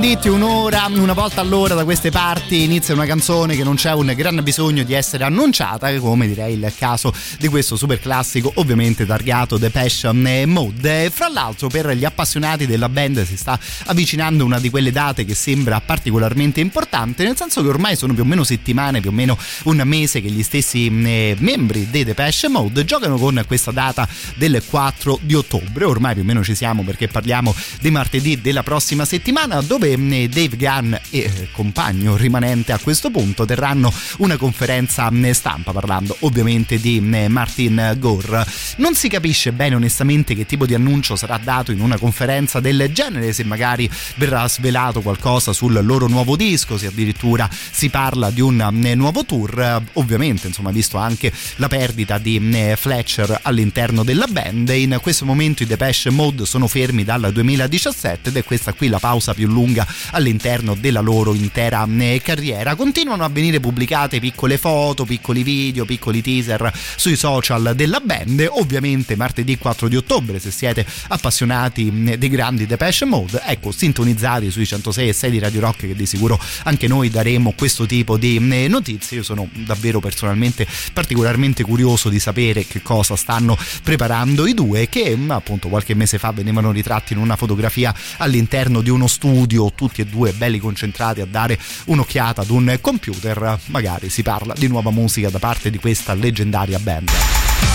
un'ora, una volta all'ora da queste parti inizia una canzone che non c'è un gran bisogno di essere annunciata, come direi il caso di questo super classico, ovviamente targato The Passion Mode. Fra l'altro, per gli appassionati della band si sta avvicinando una di quelle date che sembra particolarmente importante, nel senso che ormai sono più o meno settimane, più o meno un mese che gli stessi eh, membri dei The Passion Mode giocano con questa data del 4 di ottobre. Ormai più o meno ci siamo perché parliamo di martedì della prossima settimana dove mh, Dave Gunn e eh, compagno rimanente a questo punto terranno una conferenza mh, stampa parlando ovviamente di mh, Martin Gore. Non si capisce bene onestamente che tipo di annuncio sarà dato in una conferenza del genere, se magari verrà svelato qualcosa sul loro nuovo disco, se addirittura si parla di un mh, nuovo tour, ovviamente insomma visto anche la perdita di Fletcher all'interno della band in questo momento i Depeche Mode sono fermi dal 2017 ed è questa qui la pausa più lunga all'interno della loro intera eh, carriera. Continuano a venire pubblicate piccole foto, piccoli video, piccoli teaser sui social della band. Ovviamente martedì 4 di ottobre, se siete appassionati mh, dei grandi Depeche Mode, ecco, sintonizzati sui 106 e 6 di Radio Rock che di sicuro anche noi daremo questo tipo di mh, notizie. Io sono davvero personalmente particolarmente curioso di sapere che cosa stanno preparando i due che mh, appunto qualche mese fa venivano ritratti in una fotografia all'interno di uno studio, tutti e due belli concentrati a dare un'occhiata ad un computer, magari si parla di nuova musica da parte di questa leggendaria band.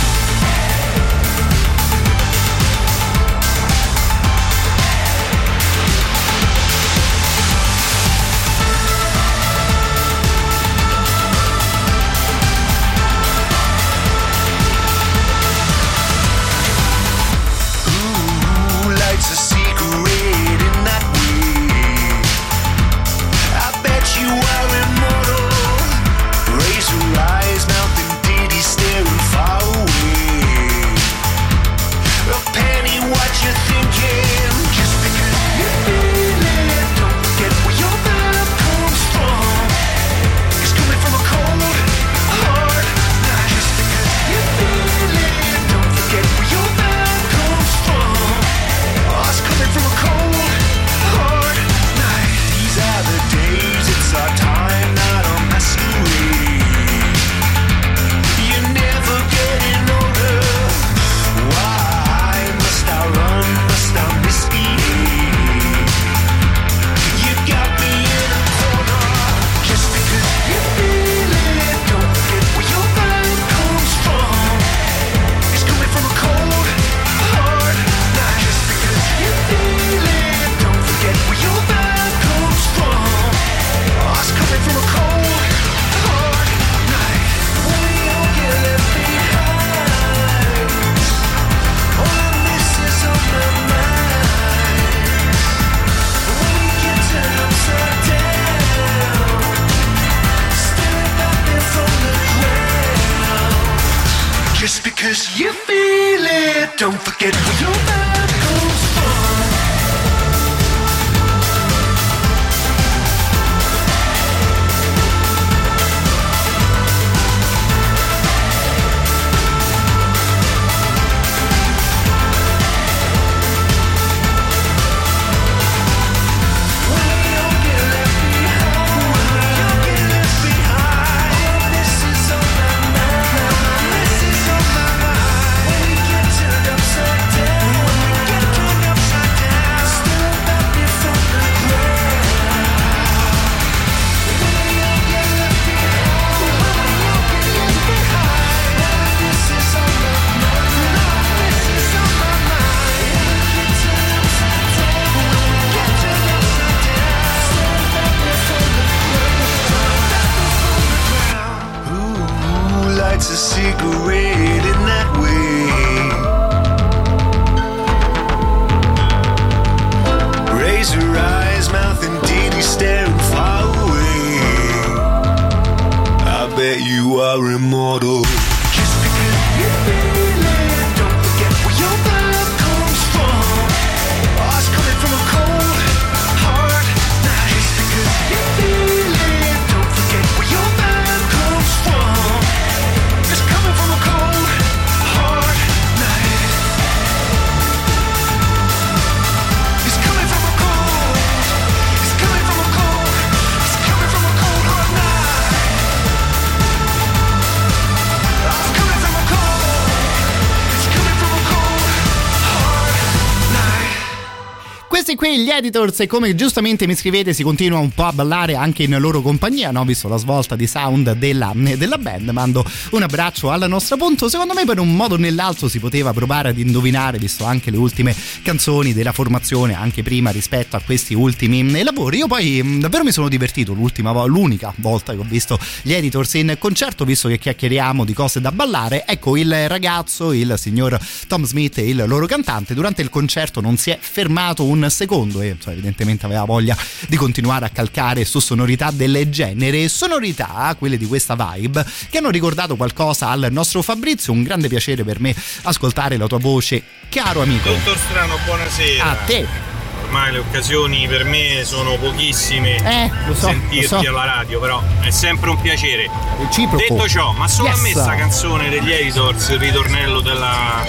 Editors e come giustamente mi scrivete si continua un po' a ballare anche in loro compagnia, no? visto la svolta di sound della, della band, mando un abbraccio alla nostra punto, secondo me per un modo o nell'altro si poteva provare ad indovinare, visto anche le ultime canzoni della formazione, anche prima rispetto a questi ultimi mm, lavori, io poi mh, davvero mi sono divertito l'ultima l'unica volta che ho visto gli editors in concerto, visto che chiacchieriamo di cose da ballare, ecco il ragazzo, il signor Tom Smith il loro cantante, durante il concerto non si è fermato un secondo e insomma, evidentemente aveva voglia di continuare a calcare su sonorità del genere, sonorità, quelle di questa vibe, che hanno ricordato qualcosa al nostro Fabrizio, un grande piacere per me ascoltare la tua voce, caro amico. Dottor Strano, buonasera. A te. Ormai le occasioni per me sono pochissime Eh, so, sentirti so. alla radio, però è sempre un piacere. Reciproco. Detto ciò, ma solo a me Yes. sta canzone degli Editors, il ritornello della.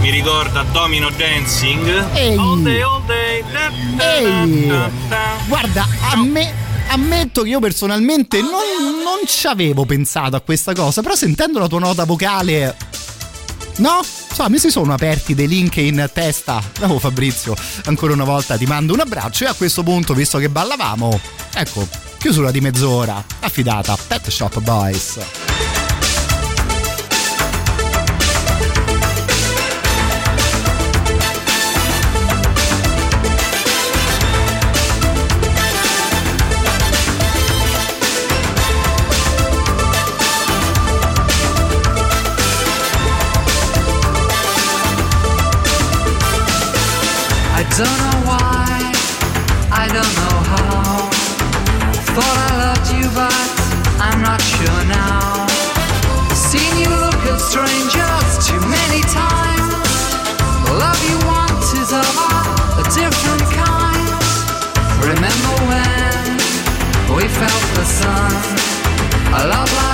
mi ricorda Domino Dancing. Ehi. All day, all day. da, da, Ehi, da. guarda, a me. Ammetto che io personalmente non, non ci avevo pensato a questa cosa, però sentendo la tua nota vocale No? So, mi si sono aperti dei link in testa. Bravo Fabrizio, ancora una volta ti mando un abbraccio e a questo punto, visto che ballavamo, ecco, chiusura di mezz'ora, affidata Pet Shop Boys. Don't know why, I don't know how. Thought I loved you, but I'm not sure now. Seen you look at strangers too many times. The love you want is of a different kind. Remember when we felt the sun? A love like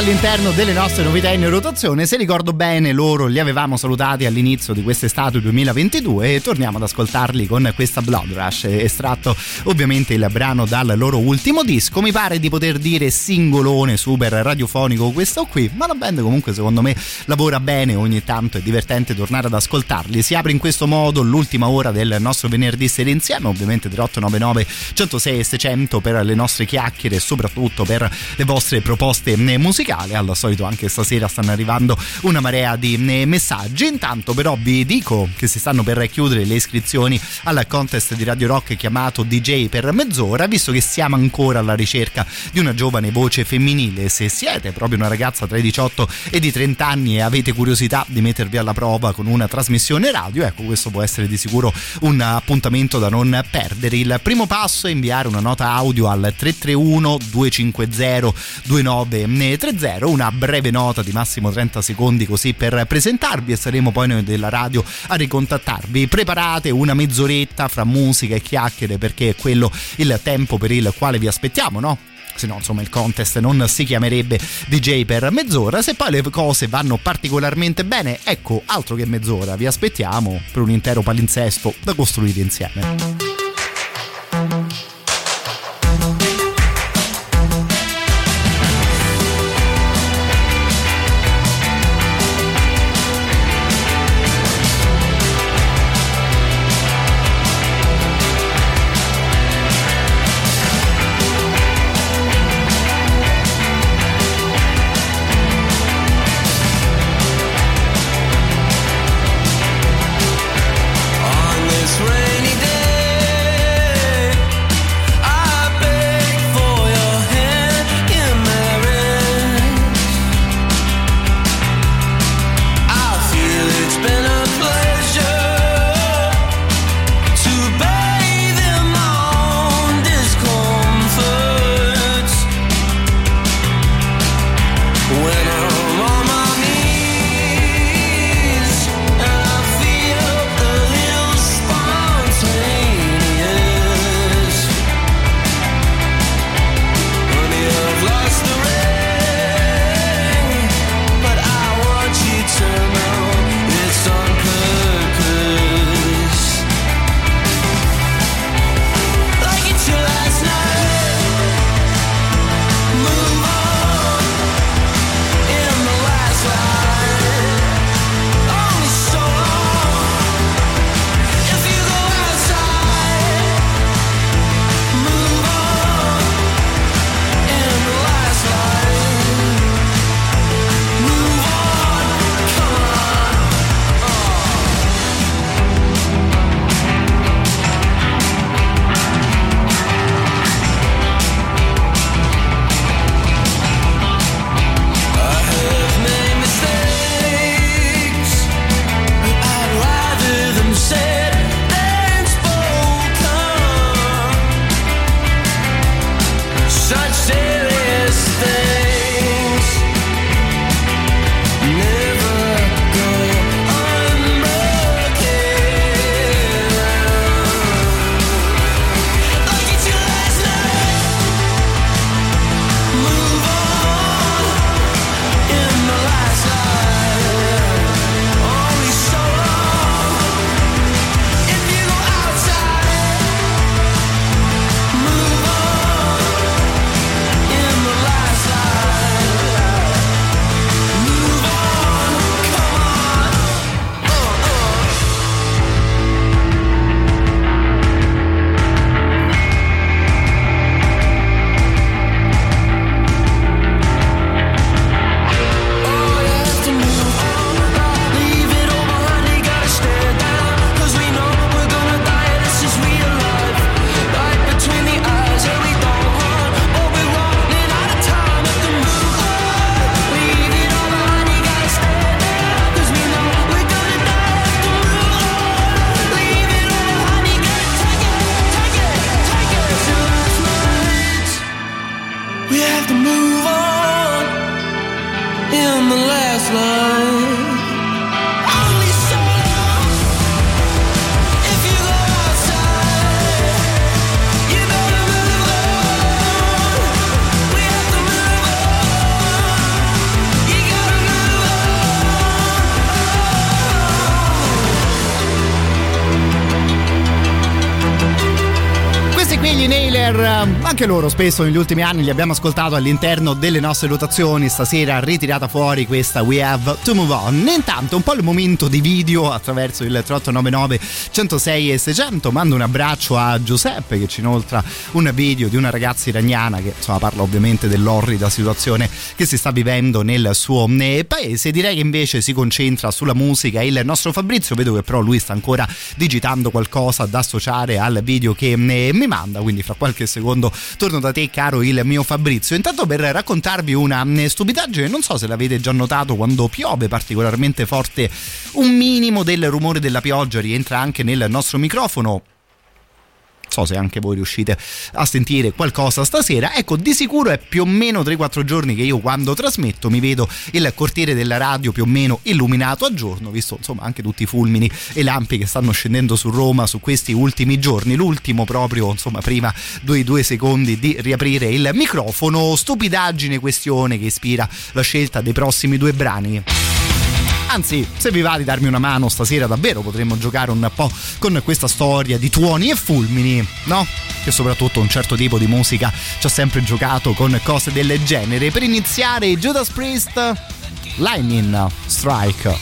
all'interno delle nostre novità in rotazione. Se ricordo bene, loro li avevamo salutati all'inizio di quest'estate 2022 e torniamo ad ascoltarli con questa Blood Rush, estratto ovviamente il brano dal loro ultimo disco. Mi pare di poter dire singolone super radiofonico questo qui, ma la band comunque secondo me lavora bene, ogni tanto è divertente tornare ad ascoltarli. Si apre in questo modo l'ultima ora del nostro venerdì sera insieme, ovviamente 3899 106 e 600 per le nostre chiacchiere e soprattutto per le vostre proposte proposte musicali. Al solito anche stasera stanno arrivando una marea di eh, messaggi. Intanto però vi dico che si stanno per chiudere le iscrizioni al contest di Radio Rock chiamato DJ per mezz'ora, visto che siamo ancora alla ricerca di una giovane voce femminile. Se siete proprio una ragazza tra i 18 e i 30 anni e avete curiosità di mettervi alla prova con una trasmissione radio, ecco questo può essere di sicuro un appuntamento da non perdere. Il primo passo è inviare una nota audio al 331 250 2930, una breve nota di massimo 30 secondi così per presentarvi e saremo poi noi della radio a ricontattarvi. Preparate una mezz'oretta fra musica e chiacchiere perché è quello il tempo per il quale vi aspettiamo, no? se no insomma il contest non si chiamerebbe DJ per mezz'ora se poi le cose vanno particolarmente bene ecco altro che mezz'ora vi aspettiamo per un intero palinsesto da costruire insieme anche loro spesso negli ultimi anni li abbiamo ascoltato all'interno delle nostre rotazioni, stasera ritirata fuori questa We Have to Move On. Intanto un po' il momento di video attraverso il 3899 106 e 600, mando un abbraccio a Giuseppe che ci inoltra un video di una ragazza iraniana che insomma parla ovviamente dell'orrida situazione che si sta vivendo nel suo paese. Direi che invece si concentra sulla musica il nostro Fabrizio, vedo che però lui sta ancora digitando qualcosa da associare al video che eh, mi manda, quindi fra qualche secondo torno da te caro il mio Fabrizio. Intanto per raccontarvi una eh, stupidaggine, non so se l'avete già notato quando piove particolarmente forte, un minimo del rumore della pioggia rientra anche nel nostro microfono so se anche voi riuscite a sentire qualcosa stasera. Ecco, di sicuro è più o meno 3-4 giorni che io quando trasmetto mi vedo il cortiere della radio più o meno illuminato a giorno, visto insomma anche tutti i fulmini e lampi che stanno scendendo su Roma su questi ultimi giorni. L'ultimo proprio, insomma, prima due, due secondi di riaprire il microfono. Stupidaggine questione che ispira la scelta dei prossimi due brani. Anzi, se vi va di darmi una mano stasera davvero potremmo giocare un po' con questa storia di tuoni e fulmini, no? Che soprattutto un certo tipo di musica ci ha sempre giocato con cose del genere. Per iniziare Judas Priest, Lightning Strike.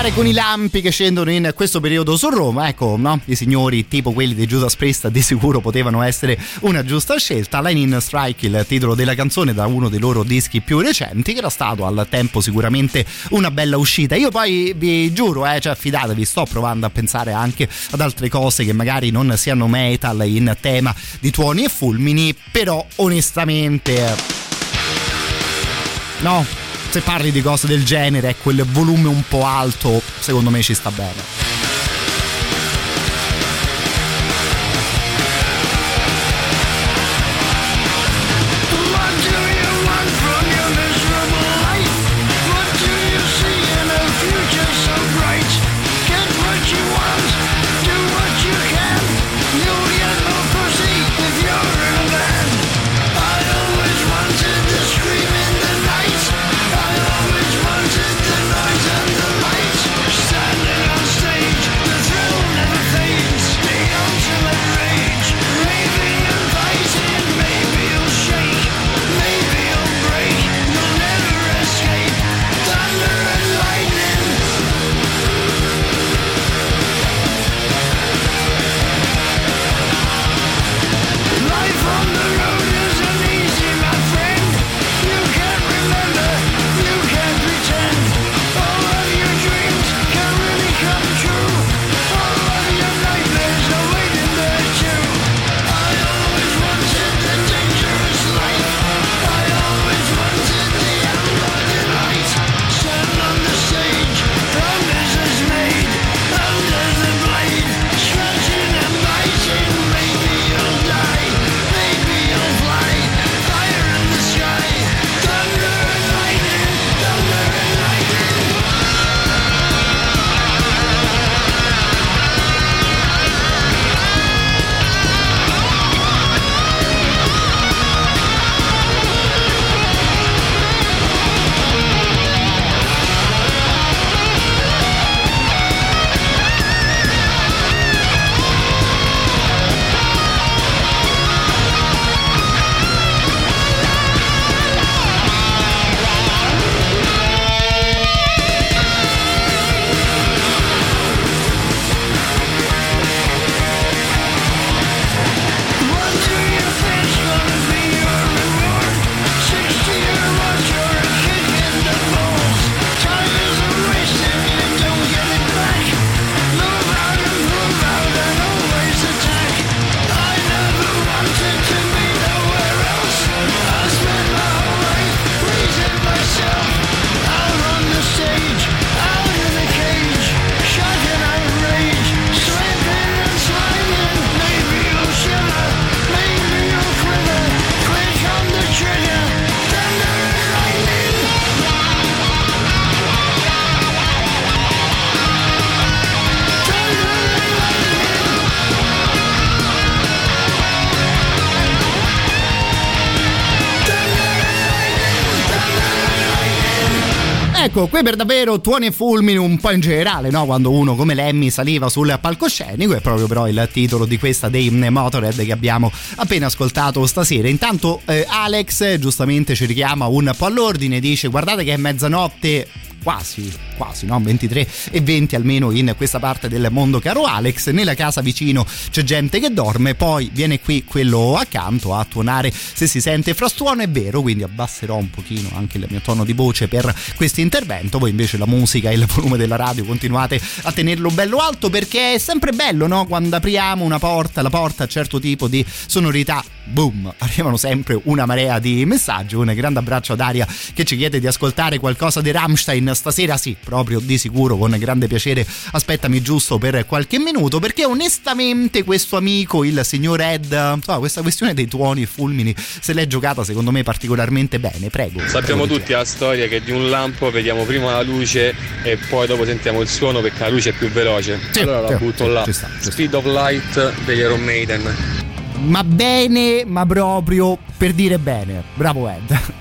Giocare con i lampi che scendono in questo periodo su Roma, ecco, no? I signori tipo quelli di Judas Priest di sicuro potevano essere una giusta scelta. Line in Strike, il titolo della canzone da uno dei loro dischi più recenti, che era stato al tempo sicuramente una bella uscita. Io poi vi giuro, eh, cioè fidatevi, sto provando a pensare anche ad altre cose che magari non siano metal in tema di tuoni e fulmini, però onestamente no, se parli di cose del genere, quel volume un po' alto, secondo me ci sta bene. Qui per davvero tuoni e fulmini un po' in generale, no? Quando uno come Lemmy saliva sul palcoscenico, è proprio però il titolo di questa dei Motorhead che abbiamo appena ascoltato stasera. Intanto eh, Alex giustamente ci richiama un po' all'ordine, dice guardate che è mezzanotte quasi, quasi, no? 23 e 20 almeno in questa parte del mondo, caro Alex. Nella casa vicino c'è gente che dorme, poi viene qui quello accanto a tuonare se si sente frastuono, è vero, quindi abbasserò un pochino anche il mio tono di voce per questo intervento. Voi invece la musica e il volume della radio continuate a tenerlo bello alto perché è sempre bello, no? Quando apriamo una porta, la porta a certo tipo di sonorità boom, arrivano sempre una marea di messaggi. Un grande abbraccio ad Aria che ci chiede di ascoltare qualcosa di Rammstein stasera. Sì, proprio di sicuro, con grande piacere. Aspettami giusto per qualche minuto perché onestamente questo amico, il signor Ed, insomma, questa questione dei tuoni e fulmini se l'è giocata secondo me particolarmente bene. Prego. Sappiamo Prego, tutti la storia che di un lampo vediamo prima la luce e poi dopo sentiamo il suono perché la luce è più veloce. Sì, allora la butto sì, là. ci sta, ci sta. Speed of Light degli Iron Maiden. Ma bene, ma proprio per dire bene. Bravo Ed.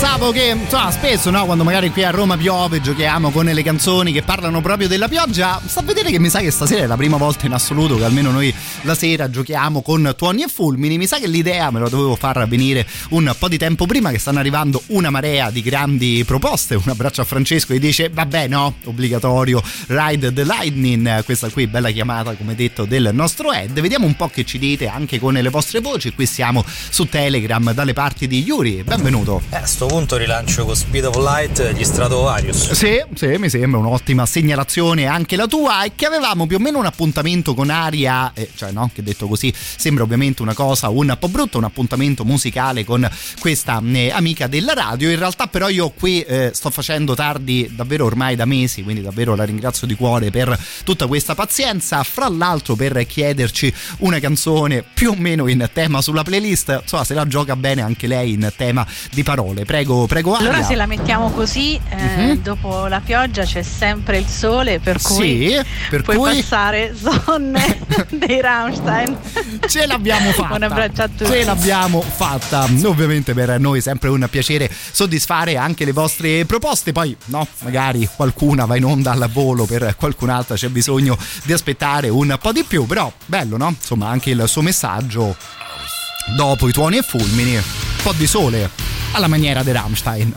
Pensavo che insomma, spesso no, quando magari qui a Roma piove giochiamo con le canzoni che parlano proprio della pioggia sta a vedere che mi sa che stasera è la prima volta in assoluto che almeno noi la sera giochiamo con tuoni e fulmini. Mi sa che l'idea me la dovevo far venire un po' di tempo prima che stanno arrivando una marea di grandi proposte. Un abbraccio a Francesco che dice vabbè no obbligatorio Ride the Lightning questa qui bella chiamata come detto del nostro Ed. Vediamo un po' che ci dite anche con le vostre voci. Qui siamo su Telegram dalle parti di Yuri benvenuto. Eh, sto punto rilancio con Speed of Light gli Stratovarius. Sì, sì, mi sembra un'ottima segnalazione anche la tua e che avevamo più o meno un appuntamento con Aria, eh, cioè no, che detto così sembra ovviamente una cosa un po' brutta, un appuntamento musicale con questa eh, amica della radio, in realtà però io qui eh, sto facendo tardi davvero ormai da mesi, quindi davvero la ringrazio di cuore per tutta questa pazienza, fra l'altro per chiederci una canzone più o meno in tema sulla playlist, insomma se la gioca bene anche lei in tema di parole, prego, prego Aria. Allora se la mettiamo così, eh, Mhm. dopo la pioggia c'è sempre il sole, per cui Sì, per puoi cui- passare sonne dei Rammstein. Ce l'abbiamo fatta. Un abbraccio a tutti. Ce l'abbiamo fatta. Ovviamente per noi è sempre un piacere soddisfare anche le vostre proposte. Poi, no, magari qualcuna va in onda al volo, per qualcun'altra c'è bisogno di aspettare un po' di più. Però, bello, no? Insomma, anche il suo messaggio. Dopo i tuoni e fulmini, un po' di sole alla maniera di Rammstein.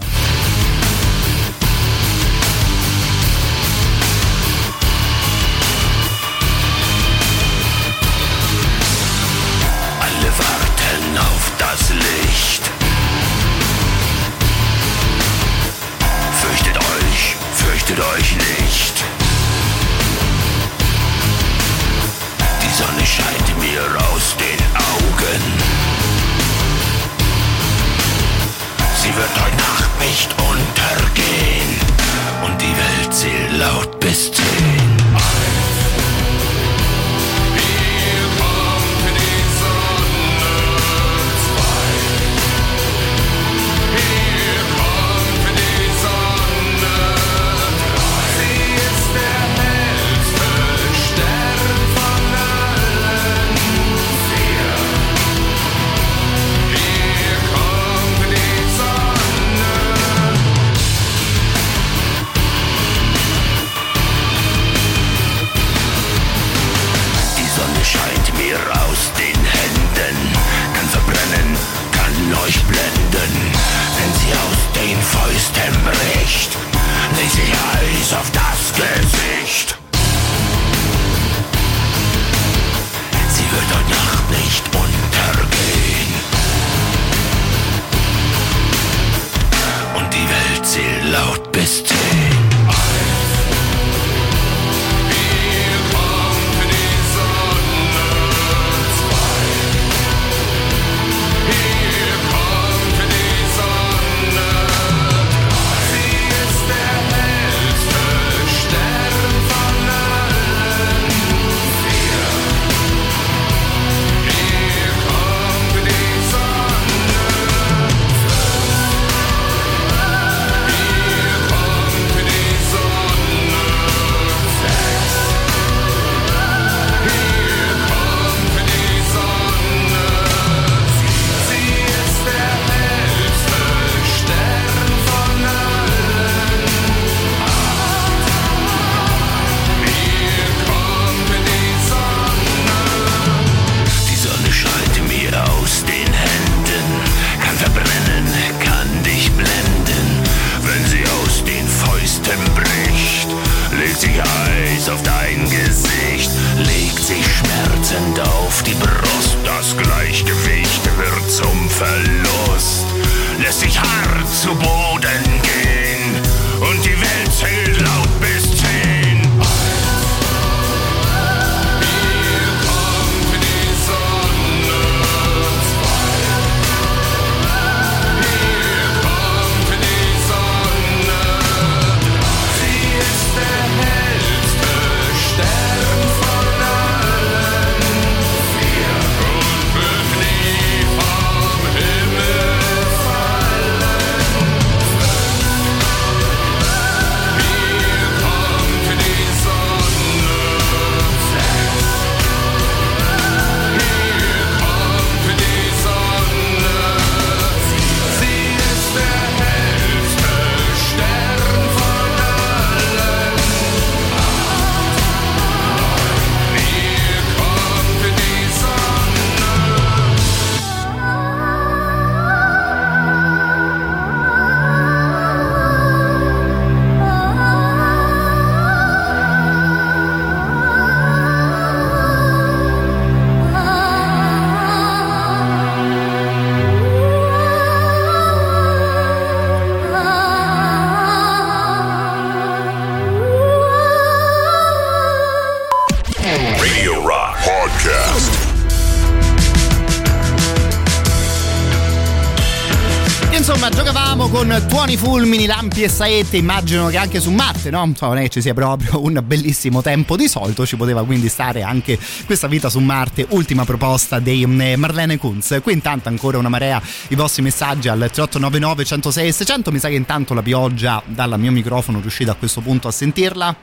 E saette, immagino che anche su Marte, no? Non è che ci sia proprio un bellissimo tempo di solito, ci poteva quindi stare anche questa vita su Marte, ultima proposta dei mm, Marlene Kunz. Qui intanto ancora una marea i vostri messaggi al 3899 106 600, mi sa che intanto la pioggia dal mio microfono riuscite a questo punto a sentirla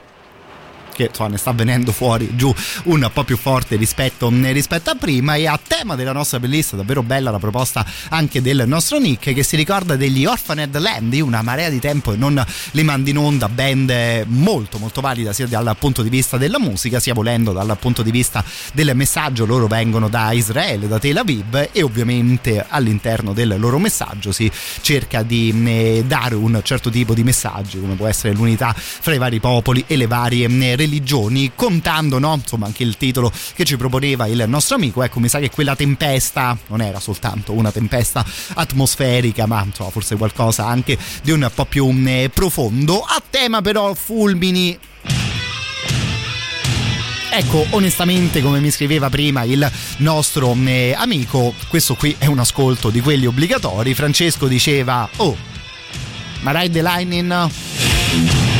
che insomma, ne sta venendo fuori giù un po' più forte rispetto, rispetto a prima. E a tema della nostra playlist davvero bella la proposta anche del nostro Nick che si ricorda degli Orphaned Land una marea di tempo e non li mandi in onda band molto molto valida sia dal punto di vista della musica sia volendo dal punto di vista del messaggio. Loro vengono da Israele da Tel Aviv e ovviamente all'interno del loro messaggio si cerca di eh, dare un certo tipo di messaggi come può essere l'unità fra i vari popoli e le varie eh, religioni contando no? insomma anche il titolo che ci proponeva il nostro amico ecco mi sa che quella tempesta non era soltanto una tempesta atmosferica ma insomma forse qualcosa anche di un po' più eh, profondo a tema però fulmini Ecco, onestamente, come mi scriveva prima il nostro eh, amico, questo qui è un ascolto di quelli obbligatori. Francesco diceva: Oh, ma Ride the Lightning?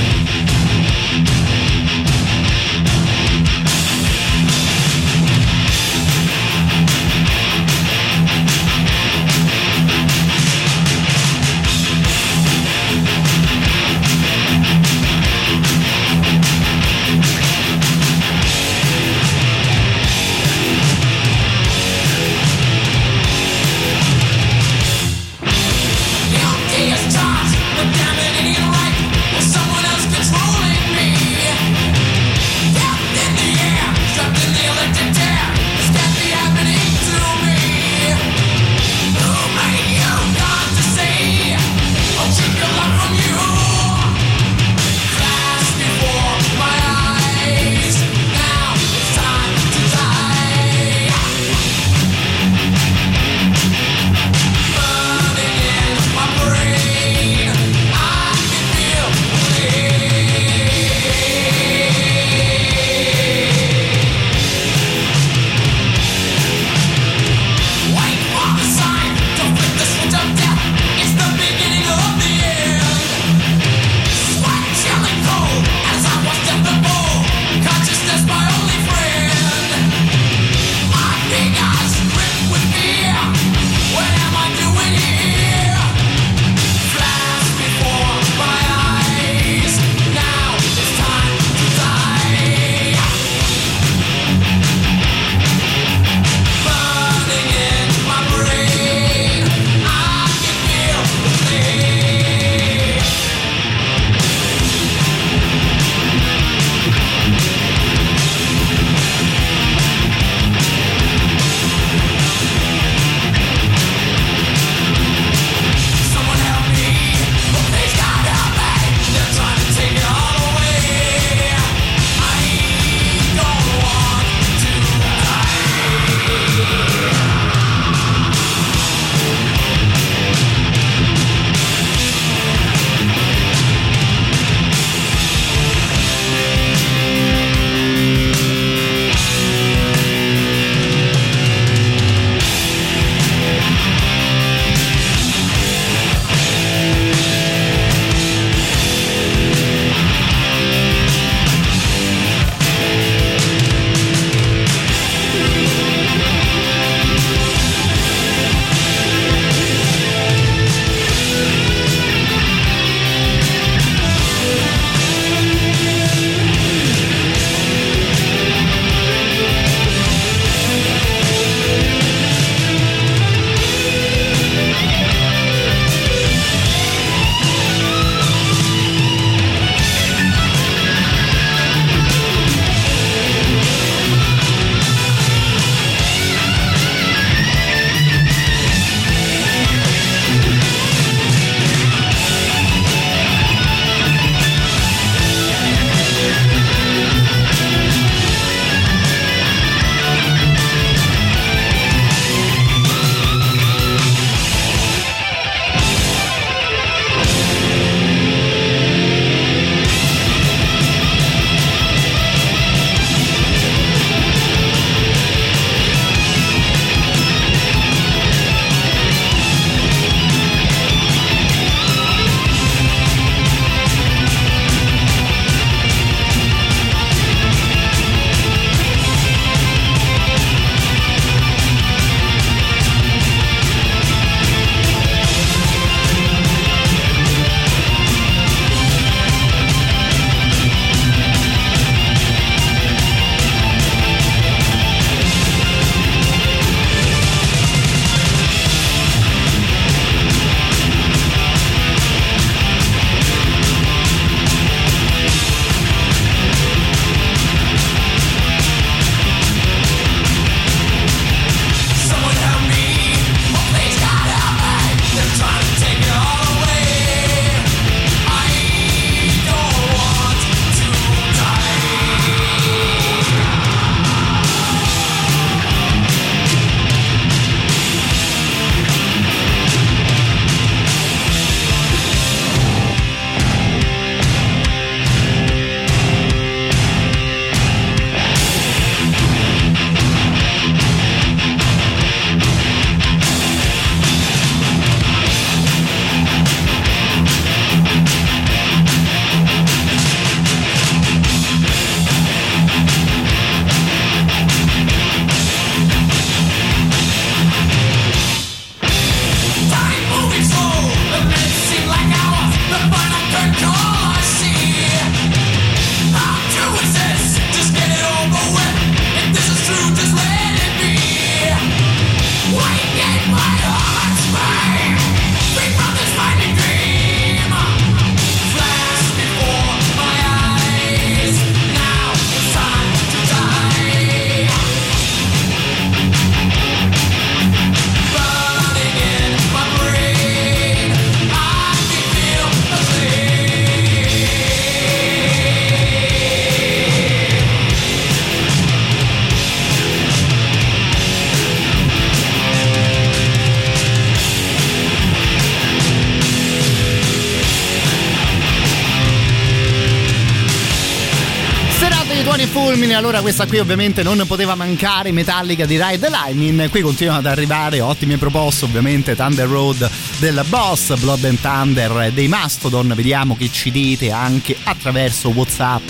Allora questa qui ovviamente non poteva mancare, Metallica di Ride the Lightning, qui continuano ad arrivare ottime proposte, ovviamente Thunder Road del Boss, Blood and Thunder dei Mastodon, vediamo che ci dite anche attraverso Whatsapp.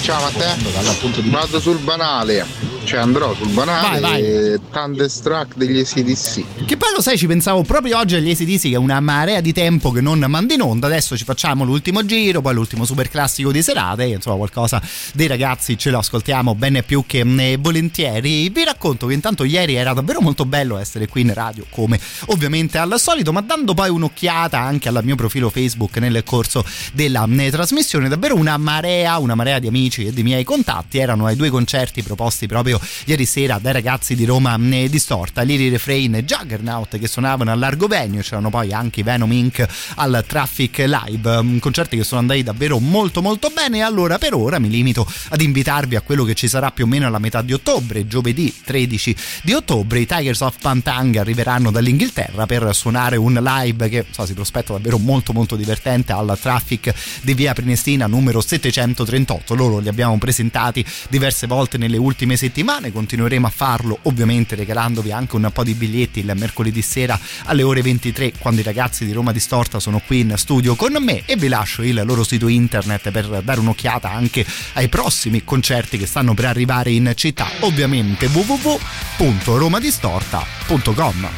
Ciao Matteo, vado sul banale, cioè andrò sul banale Vai, vai. e Thunderstruck degli ACDC. Che poi lo sai, ci pensavo proprio oggi agli ACDC che è una marea di tempo che non manda in onda, adesso ci facciamo l'ultimo giro, poi l'ultimo super classico di serate, insomma qualcosa dei ragazzi ce lo ascoltiamo bene più che eh, volentieri. Vi racconto che intanto ieri era davvero molto bello essere qui in radio, come ovviamente al solito, ma dando poi un'occhiata anche al mio profilo Facebook nel corso della eh, trasmissione, davvero una marea, una marea di amici e di miei contatti erano ai due concerti proposti proprio ieri sera dai ragazzi di Roma eh, Distorta, Liri Refrain Juggernaut che suonavano al largo venue, c'erano poi anche i Venom Inc. al Traffic Live, mm, concerti che sono andati davvero molto molto bene. Allora per ora mi limito ad invitarvi a quello che ci sarà più o meno alla metà di ottobre, giovedì 13 di ottobre, i Tigers of Pantang arriveranno dall'Inghilterra per suonare un live che so, si prospetta davvero molto molto divertente al Traffic di via Prenestina numero 738, loro li abbiamo presentati diverse volte nelle ultime settimane, continueremo a farlo ovviamente regalandovi anche un po' di biglietti il mercoledì sera alle ore 23 quando i ragazzi di Roma Distorta sono qui in studio con me e vi lascio il loro sito internet per dare un'occhiata anche ai prossimi concerti che stanno per arrivare in città, ovviamente www.romadistorta.com.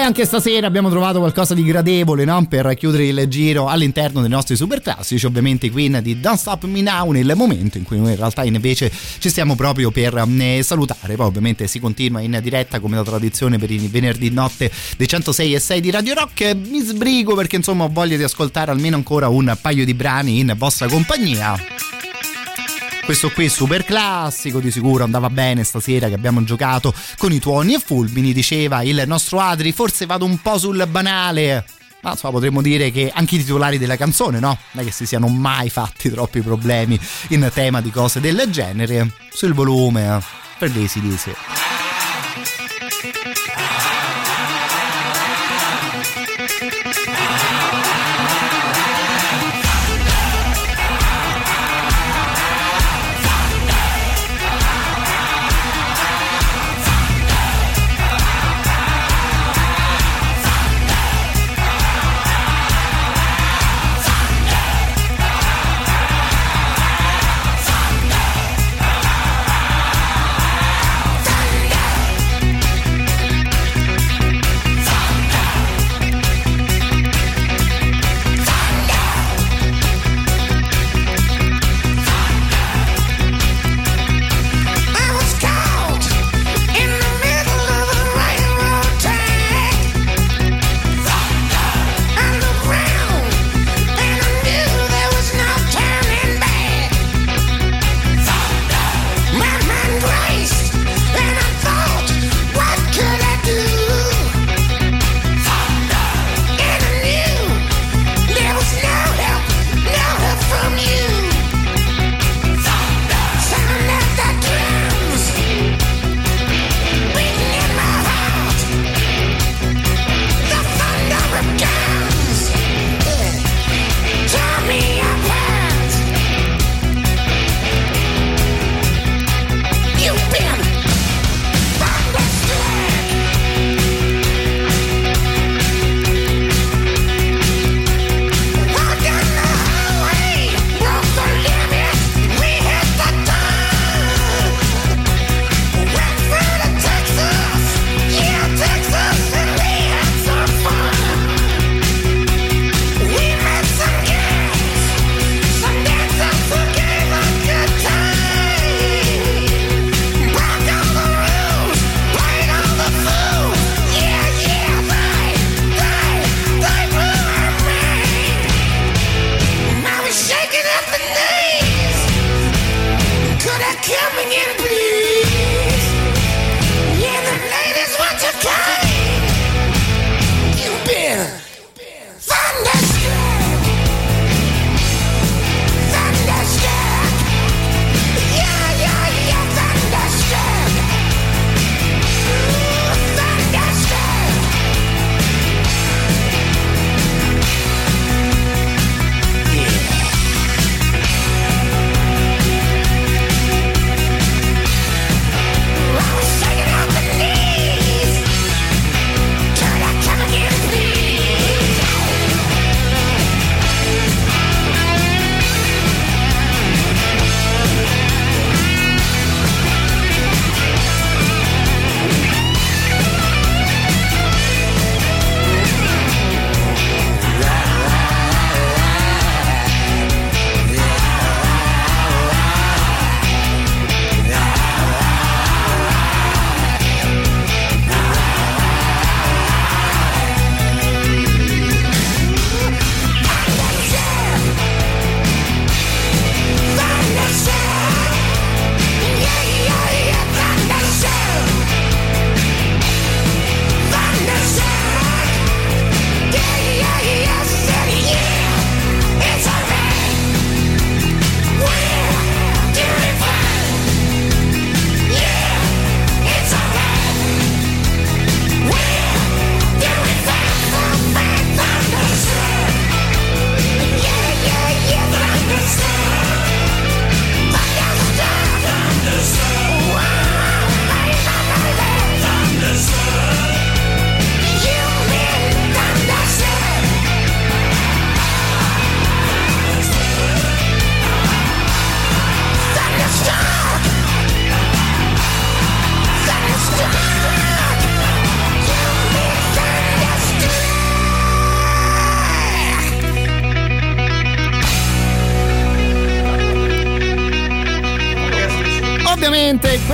Anche stasera abbiamo trovato qualcosa di gradevole no? per chiudere il giro all'interno dei nostri super classici. Ovviamente, Queen di Don't Stop Me Now nel momento in cui noi in realtà invece ci stiamo proprio per mm, eh, salutare. Poi, ovviamente, si continua in diretta come da tradizione per il venerdì notte dei 106 e 6 di Radio Rock. Mi sbrigo perché insomma ho voglia di ascoltare almeno ancora un paio di brani in vostra compagnia. Questo qui super classico, di sicuro andava bene stasera che abbiamo giocato con i tuoni e fulmini, diceva il nostro Adri, forse vado un po' sul banale. Ma insomma potremmo dire che anche i titolari della canzone, no? Non è che si siano mai fatti troppi problemi in tema di cose del genere. Sul volume, eh, per lei si dice.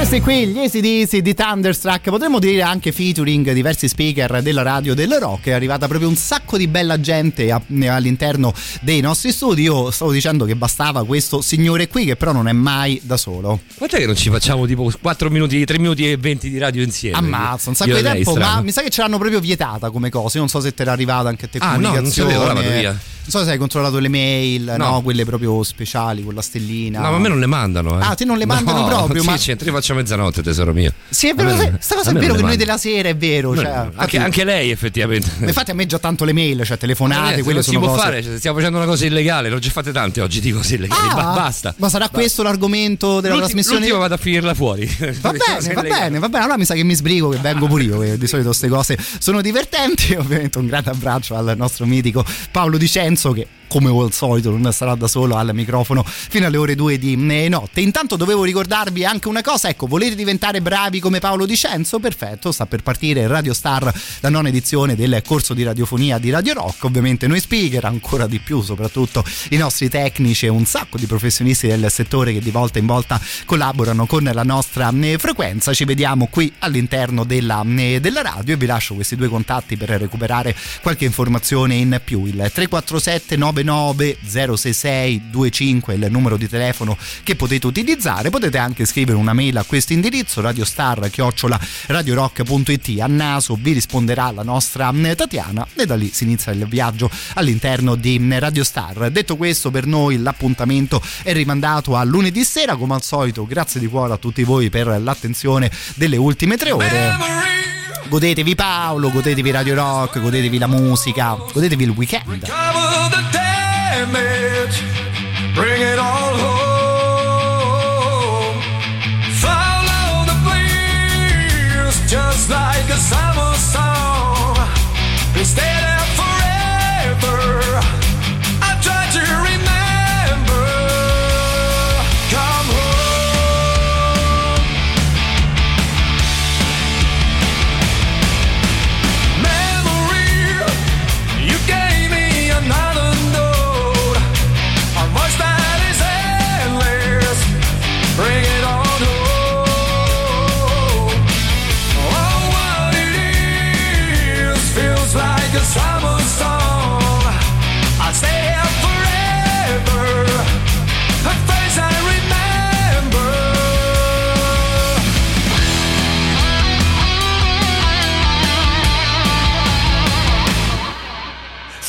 Questi qui, gli ACDC di Thunderstruck, potremmo dire anche featuring diversi speaker della radio del rock. È arrivata proprio un sacco di bella gente a- all'interno dei nostri studi. Io stavo dicendo che bastava questo signore qui, che però non è mai da solo. Quant'è che non ci facciamo tipo 4 minuti, 3 minuti e 20 di radio insieme? Ammazza, un sacco Io di tempo, ma mi sa che ce l'hanno proprio vietata come cosa. Io non so se ti era arrivata anche a te Ah, no, non sapevo, vado via. Non so se hai controllato le mail, no. No. quelle proprio speciali con la stellina. No, ma a me non le mandano. Eh. Ah, te non le mandano No, proprio, Sì, ma- c'entra, io faccio mezzanotte, tesoro mio. Sì, è vero, me non- sta cosa è vero non che noi della sera è vero. Cioè, anche, infatti- anche lei effettivamente. Infatti a me già tanto le mail, cioè telefonate, Eh, quelle non si sono può cose. fare, cioè, stiamo facendo una cosa illegale, l'ho già fatte tante oggi di cose illegali. Ah, Ba- basta. Ma sarà questo l'argomento della L'ulti- trasmissione? L'ultima vado a finirla fuori. Va bene, va bene, va bene. Allora mi sa che mi sbrigo, che vengo pure io. Che di solito queste cose sono divertenti. Ovviamente un grande abbraccio al nostro mitico Paolo Dicenzo che come al solito non sarà da solo al microfono fino alle ore 2 di eh, notte. Intanto dovevo ricordarvi anche una cosa, ecco, volete diventare bravi come Paolo Dicenzo? Perfetto, sta per partire Radio Star, la nona edizione del corso di radiofonia di Radio Rock, ovviamente noi speaker, ancora di più, soprattutto i nostri tecnici e un sacco di professionisti del settore che di volta in volta collaborano con la nostra eh, frequenza. Ci vediamo qui all'interno della, eh, della radio e vi lascio questi due contatti per recuperare qualche informazione in più. Il 347 99 066 25 è il numero di telefono che potete utilizzare. Potete anche scrivere una mail a questo indirizzo radiostar chiocciola radiorock.it. A naso vi risponderà la nostra eh, Tatiana e da lì si inizia il viaggio all'interno di eh, Radio Star. Detto questo, per noi l'appuntamento è rimandato a lunedì sera. Come al solito, grazie di cuore a tutti voi per l'attenzione delle ultime tre ore. Godetevi Paolo, godetevi Radio Rock, godetevi la musica, godetevi il weekend. Damage, bring it all home. Follow the breeze, just like a summer song. Stay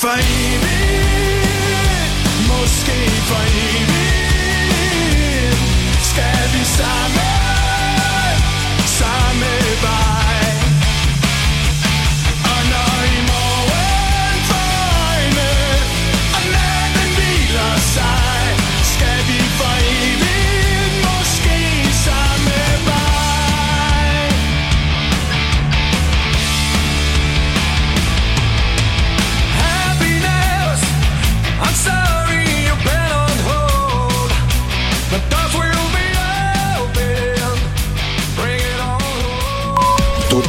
fame